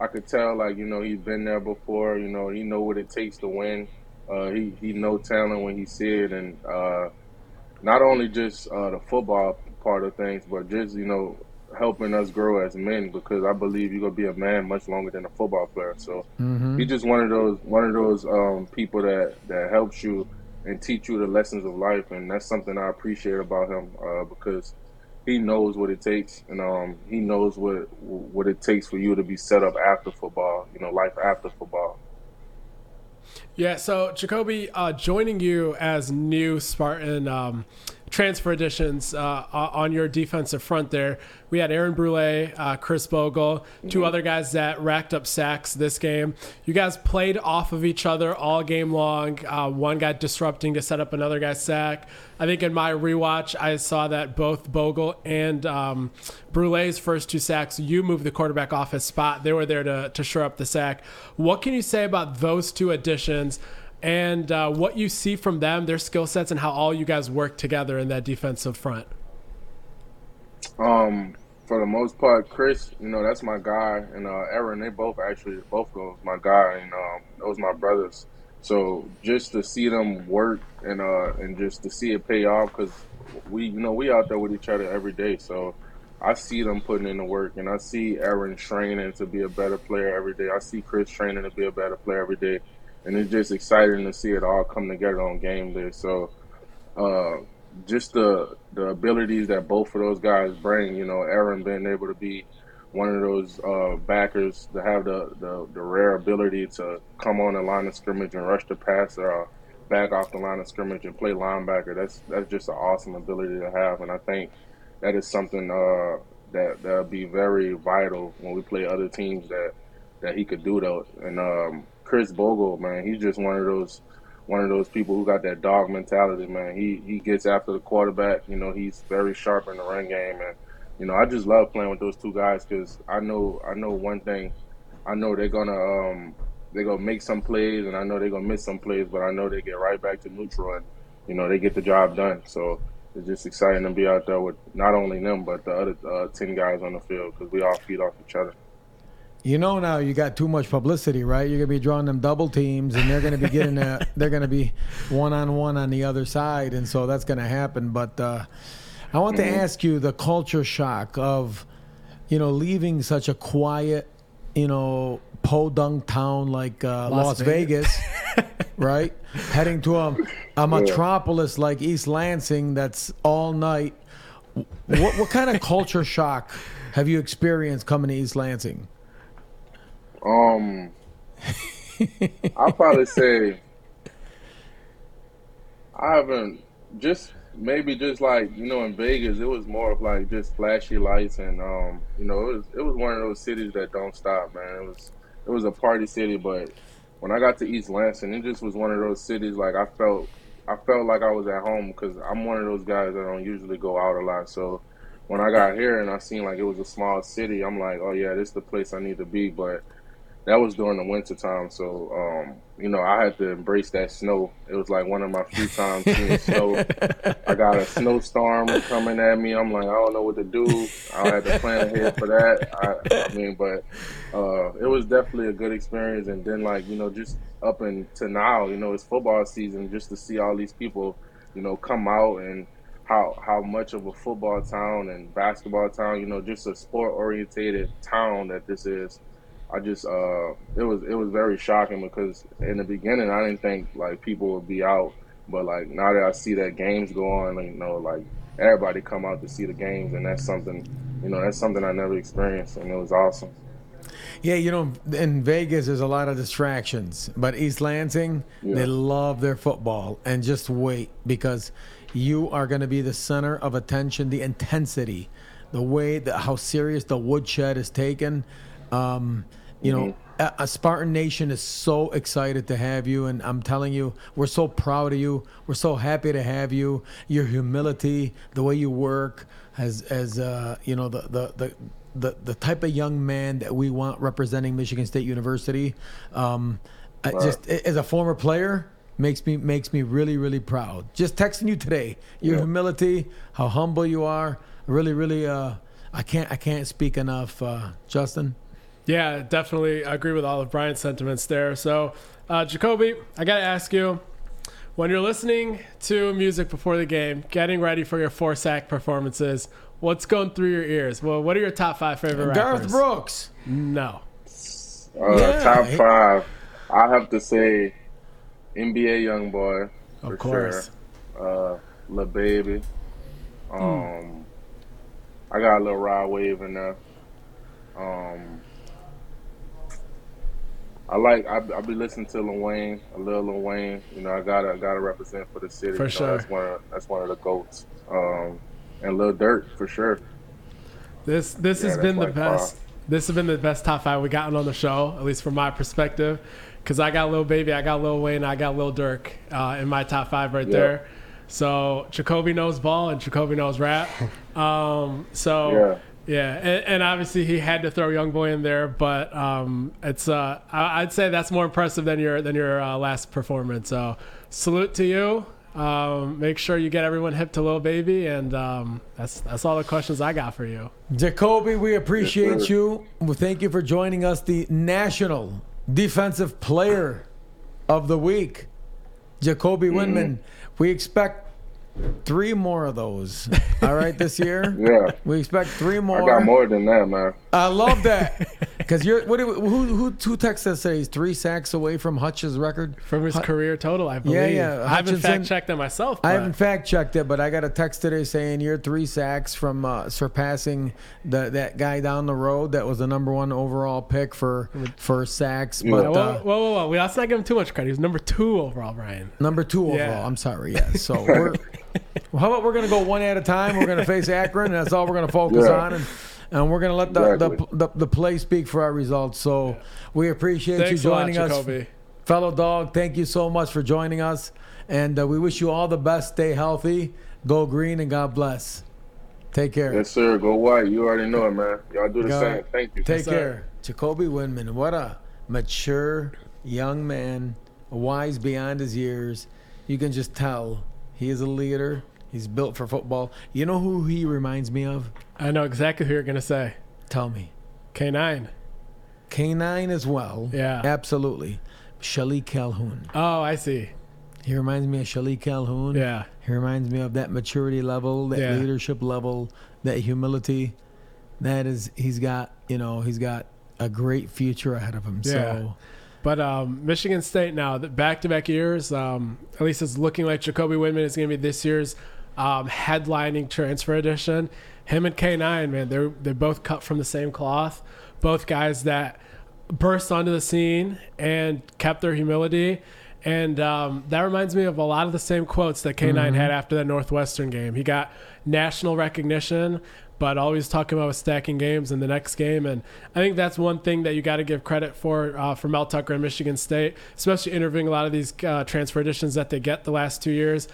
Speaker 11: I could tell, like you know, he's been there before. You know, he know what it takes to win. Uh, he he know talent when he see it, and uh, not only just uh, the football part of things, but just you know helping us grow as men because I believe you're gonna be a man much longer than a football player. So mm-hmm. he's just one of those one of those um, people that that helps you and teach you the lessons of life, and that's something I appreciate about him uh, because he knows what it takes, and um, he knows what what it takes for you to be set up after football. You know, life after football.
Speaker 6: Yeah. So Jacoby, uh, joining you as new Spartan. Um, transfer additions uh, on your defensive front there. We had Aaron Brule, uh, Khris Bogle, 2 mm-hmm. other guys that racked up sacks this game. You guys played off of each other all game long. Uh, one guy disrupting to set up another guy's sack. I think in my rewatch, I saw that both Bogle and um, Brule's first two sacks, you moved the quarterback off his spot. They were there to, to shore up the sack. What can you say about those two additions? And uh, what you see from them, their skill sets, and how all you guys work together in that defensive front?
Speaker 11: Um, for the most part, Khris, you know, that's my guy, and uh, Aaron, they both actually both of my guy, and um, those my brothers. So just to see them work and uh, and just to see it pay off, because we, you know, we out there with each other every day, so. I see them putting in the work, and I see Aaron training to be a better player every day. I see Khris training to be a better player every day and it's just exciting to see it all come together on game day. So, uh, just the the abilities that both of those guys bring, you know, Aaron being able to be one of those uh, backers to have the, the, the rare ability to come on the line of scrimmage and rush the passer, uh, back off the line of scrimmage and play linebacker. That's that's just an awesome ability to have, and I think that is something uh, that that'll be very vital when we play other teams that that he could do that. And um, Khris Bogle, man, he's just one of those one of those people who got that dog mentality, man. He he gets after the quarterback. You know, he's very sharp in the run game, and you know, I just love playing with those two guys because I know I know one thing. I know they're gonna um, they're gonna make some plays, and I know they're gonna miss some plays, but I know they get right back to neutral, and you know they get the job done. So it's just exciting to be out there with not only them but the other uh, ten guys on the field because we all feed off each other.
Speaker 7: You know now you got too much publicity, right? You're gonna be drawing them double teams, and they're gonna be getting a, they're gonna be one on one on the other side, and so that's gonna happen. But uh, I want
Speaker 11: Mhm.
Speaker 7: to ask you the culture shock of, you know, leaving such a quiet, you know, podunk town like uh,
Speaker 6: Las
Speaker 7: Las,
Speaker 6: Vegas.
Speaker 7: Vegas, right? Heading to a, a metropolis like East Lansing that's all night. What what kind of culture shock have you experienced coming to East Lansing?
Speaker 11: Um, I'll probably say I haven't just maybe just like you know in Vegas it was more of like just flashy lights and um you know it was it was one of those cities that don't stop man. It was it was a party city but when I got to East Lansing it just was one of those cities like I felt I felt like I was at home because I'm one of those guys that don't usually go out a lot. So when I got here and I seen like it was a small city I'm like oh yeah this is the place I need to be. But that was during the winter time so um you know i had to embrace that snow. It was like one of my few times seeing snow. I got a snowstorm coming at me. I'm like i don't know what to do. I had to plan ahead for that. I, I mean but uh it was definitely a good experience. And then like you know just up into now you know it's football season just to see all these people you know come out and how how much of a football town and basketball town you know just a sport orientated town that this is I just uh it was it was very shocking because in the beginning I didn't think like people would be out, but like now that I see that games go on, like, you know, like everybody come out to see the games, and that's something, you know, that's something I never experienced, and it was awesome.
Speaker 7: Yeah, you know, in Vegas there's a lot of distractions, but East Lansing they love their football, and just wait because you are going to be the center of attention. The intensity, the way that how serious the woodshed is taken. Um, you know, a, a Spartan Nation is so excited to have you, and I'm telling you, we're so proud of you. We're so happy to have you. Your humility, the way you work, as as uh, you know, the the the. The, the type of young man that we want representing Michigan State University, um, just as a former player, makes me makes me really really proud. Just texting you today, your
Speaker 11: Yeah.
Speaker 7: humility, how humble you are, really really. Uh, I can't I can't speak enough, uh, Justin.
Speaker 6: Yeah, definitely I agree with all of Brian's sentiments there. So, uh, Jacoby, I got to ask you when you're listening to music before the game, getting ready for your four sack performances, what's going through your ears? Well, what are your top five favorite
Speaker 7: Garth
Speaker 6: rappers?
Speaker 7: Brooks.
Speaker 6: No.
Speaker 11: Uh,
Speaker 7: Yeah.
Speaker 11: top five, I have to say, NBA young boy
Speaker 6: Of course.
Speaker 11: sure. Uh, Lil Baby. Um, I got a little Rod Wave in there. Um, I like I I be listening to Lil Wayne, a little Lil Wayne. You know, I gotta I gotta represent for the city.
Speaker 6: For
Speaker 11: you know,
Speaker 6: sure.
Speaker 11: That's one of that's one of the goats. Um, and Lil Durk for sure.
Speaker 6: This this
Speaker 11: Yeah,
Speaker 6: has been the
Speaker 11: like
Speaker 6: best. This has been the best top five we gotten on the show, at least from my perspective. Because I got Lil Baby, I got Lil Wayne, I got Lil Durk uh, in my top five right
Speaker 11: Yeah.
Speaker 6: there. So Jacoby knows ball and Jacoby knows rap. Um, so yeah, And, and obviously he had to throw Young Boy in there, but um, it's uh, I, I'd say that's more impressive than your than your uh, last performance. So salute to you. Um, make sure you get everyone hip to Lil Baby, and um, that's that's all the questions I got for you.
Speaker 7: Jacoby, we appreciate
Speaker 11: Yes,
Speaker 7: you. Well, thank you for joining us, the National Defensive Player of the Week, Jacoby
Speaker 11: Mm-hmm.
Speaker 7: Windmon. We expect three more of those. All right, this year.
Speaker 11: Yeah.
Speaker 7: We expect three more.
Speaker 11: I got more than that, man.
Speaker 7: I love that because you're. What? do- Who? Who? Who texted us today? He's three sacks away from Hutch's record.
Speaker 6: From his
Speaker 7: Hu-
Speaker 6: career total, I believe.
Speaker 7: Yeah, yeah.
Speaker 6: I haven't fact checked it myself.
Speaker 7: I haven't fact checked it, but I got a text today saying you're three sacks from uh, surpassing the, that guy down the road that was the number one overall pick for for sacks.
Speaker 11: Yeah.
Speaker 7: But
Speaker 6: Whoa,
Speaker 7: uh,
Speaker 6: whoa, whoa, whoa! We let's not give him too much credit. He was number two overall, Brian.
Speaker 7: number two
Speaker 6: Yeah.
Speaker 7: overall. I'm sorry. Yeah. So we're, well, how about we're gonna go one at a time? We're gonna face Akron, and that's all we're gonna focus
Speaker 11: Yeah.
Speaker 7: on, and and we're gonna let the,
Speaker 11: Exactly.
Speaker 7: the, the the play speak for our results. So we appreciate
Speaker 6: Thanks
Speaker 7: you
Speaker 6: a lot,
Speaker 7: joining us,
Speaker 6: Jacoby.
Speaker 7: fellow dog. Thank you so much for joining us, and uh, we wish you all the best. Stay healthy, go green, and God bless. Take care.
Speaker 11: Yes, sir. Go white. You already know it, man. Y'all do the
Speaker 7: Go.
Speaker 11: same. Thank you.
Speaker 7: Take
Speaker 6: sir.
Speaker 7: care. Jacoby Windmon, what a mature young man, wise beyond his years. You can just tell he is a leader. He's built for football. You know who he reminds me of?
Speaker 6: I know exactly who you're gonna say.
Speaker 7: Tell me.
Speaker 6: K9.
Speaker 7: K9 as well.
Speaker 6: Yeah.
Speaker 7: Absolutely. Shilique Calhoun.
Speaker 6: Oh, I see.
Speaker 7: He reminds me of Shilique Calhoun.
Speaker 6: Yeah.
Speaker 7: He reminds me of that maturity level, that
Speaker 6: Yeah.
Speaker 7: leadership level, that humility. That is, he's got, you know, he's got a great future ahead of him.
Speaker 6: Yeah.
Speaker 7: So,
Speaker 6: But um, Michigan State now, back-to-back years, um, at least it's looking like Jacoby Windmon is going to be this year's um, headlining transfer edition. Him and K9, man, they're they're both cut from the same cloth. Both guys that burst onto the scene and kept their humility. And um, that reminds me of a lot of the same quotes that K9
Speaker 7: Mhm.
Speaker 6: had after that Northwestern game. He got national recognition, but always talking about stacking games in the next game. And I think that's one thing that you got to give credit for uh, for Mel Tucker and Michigan State, especially interviewing a lot of these uh, transfer additions that they get the last two years.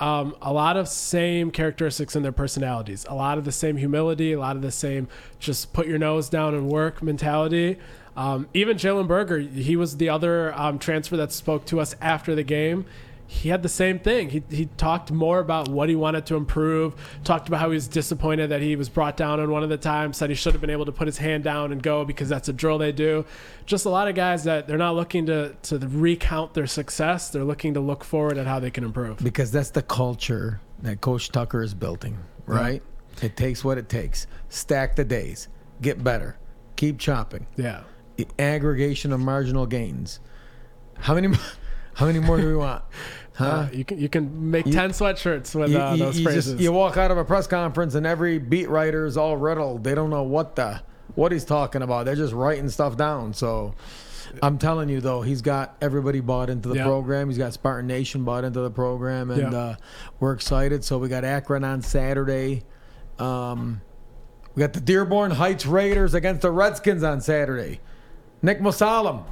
Speaker 6: Um, a lot of same characteristics in their personalities, a lot of the same humility, a lot of the same just put your nose down and work mentality. Um, even Jalen Berger, he was the other um, transfer that spoke to us after the game. He had the same thing. He, he talked more about what he wanted to improve, talked about how he was disappointed that he was brought down on one of the times, said he should have been able to put his hand down and go because that's a drill they do. Just a lot of guys that they're not looking to, to recount their success, they're looking to look forward at how they can improve.
Speaker 7: because that's the culture that Coach Tucker is building, right? It takes what it takes. Stack the days, get better, keep chopping.
Speaker 6: Yeah.
Speaker 7: The aggregation of marginal gains. How many? How many more do we want? Huh?
Speaker 6: Uh, you can you can make ten sweatshirts with
Speaker 7: You-
Speaker 6: uh,
Speaker 7: you-
Speaker 6: those
Speaker 7: you
Speaker 6: phrases.
Speaker 7: you walk out of a press conference and every beat writer is all riddled. They don't know what the what he's talking about. They're just writing stuff down. So I'm telling you though, he's got everybody bought into the
Speaker 6: Yeah.
Speaker 7: program. He's got Spartan Nation bought into the program, and
Speaker 6: Yeah.
Speaker 7: uh, we're excited. So we got Akron on Saturday. Um, we got the Dearborn Heights Raiders against the Redskins on Saturday. Nick Musalam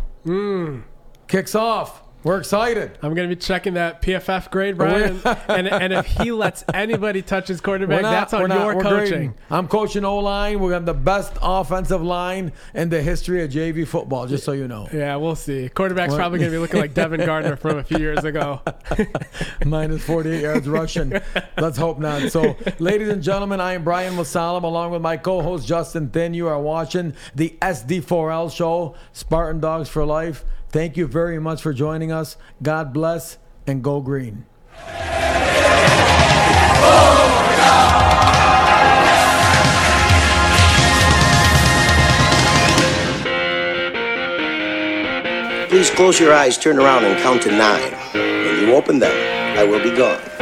Speaker 7: kicks off. We're excited.
Speaker 6: I'm going to be checking that PFF grade, oh, Brian. and, and if he lets anybody touch his quarterback, that's on
Speaker 7: not-
Speaker 6: your coaching.
Speaker 7: grading. I'm coaching O line. We're going have the best offensive line in the history of JV football. Just so you know,
Speaker 6: Yeah, we'll see. Quarterback's
Speaker 7: What?
Speaker 6: probably going to be looking like Devin Gardner from a few years ago.
Speaker 7: minus 48 yards rushing. Let's hope not. So, ladies and gentlemen, I am Brian Musalam along with my co-host Justin Thind. You are watching the SD4L show, Spartan Dogs for Life. Thank you very much for joining us. God bless and go green.
Speaker 1: Please close your eyes, turn around, and count to nine. When you open them, I will be gone.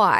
Speaker 12: Why?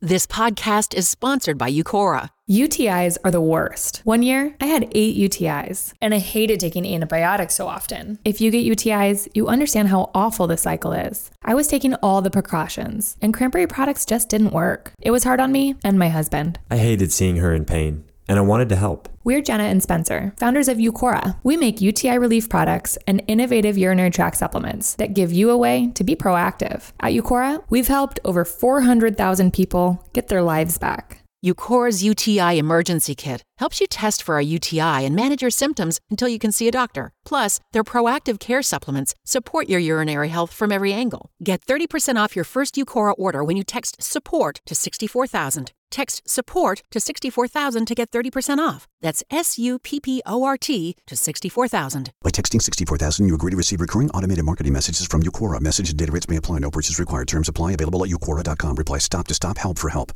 Speaker 13: This podcast is sponsored by Uqora.
Speaker 14: UTIs are the worst. One year, I had eight UTIs, and I hated taking antibiotics so often. If you get UTIs, you understand how awful the cycle is. I was taking all the precautions, and cranberry products just didn't work. It was hard on me and my husband.
Speaker 15: I hated seeing her in pain, and I wanted to help.
Speaker 14: We're Jenna and Spencer, founders of Uqora. We make UTI relief products and innovative urinary tract supplements that give you a way to be proactive. At Uqora, we've helped over 400,000 people get their lives back.
Speaker 13: Uqora's UTI Emergency Kit helps you test for a UTI and manage your symptoms until you can see a doctor. Plus, their proactive care supplements support your urinary health from every angle. Get 30% off your first Uqora order when you text SUPPORT to 64000. Text SUPPORT to 64000 to get 30% off. That's S U P P O R T to 64000.
Speaker 16: By texting 64000, you agree to receive recurring automated marketing messages from Uqora. Message and data rates may apply. No purchase required. Terms apply. Available at uqora.com. Reply STOP to STOP. HELP for help.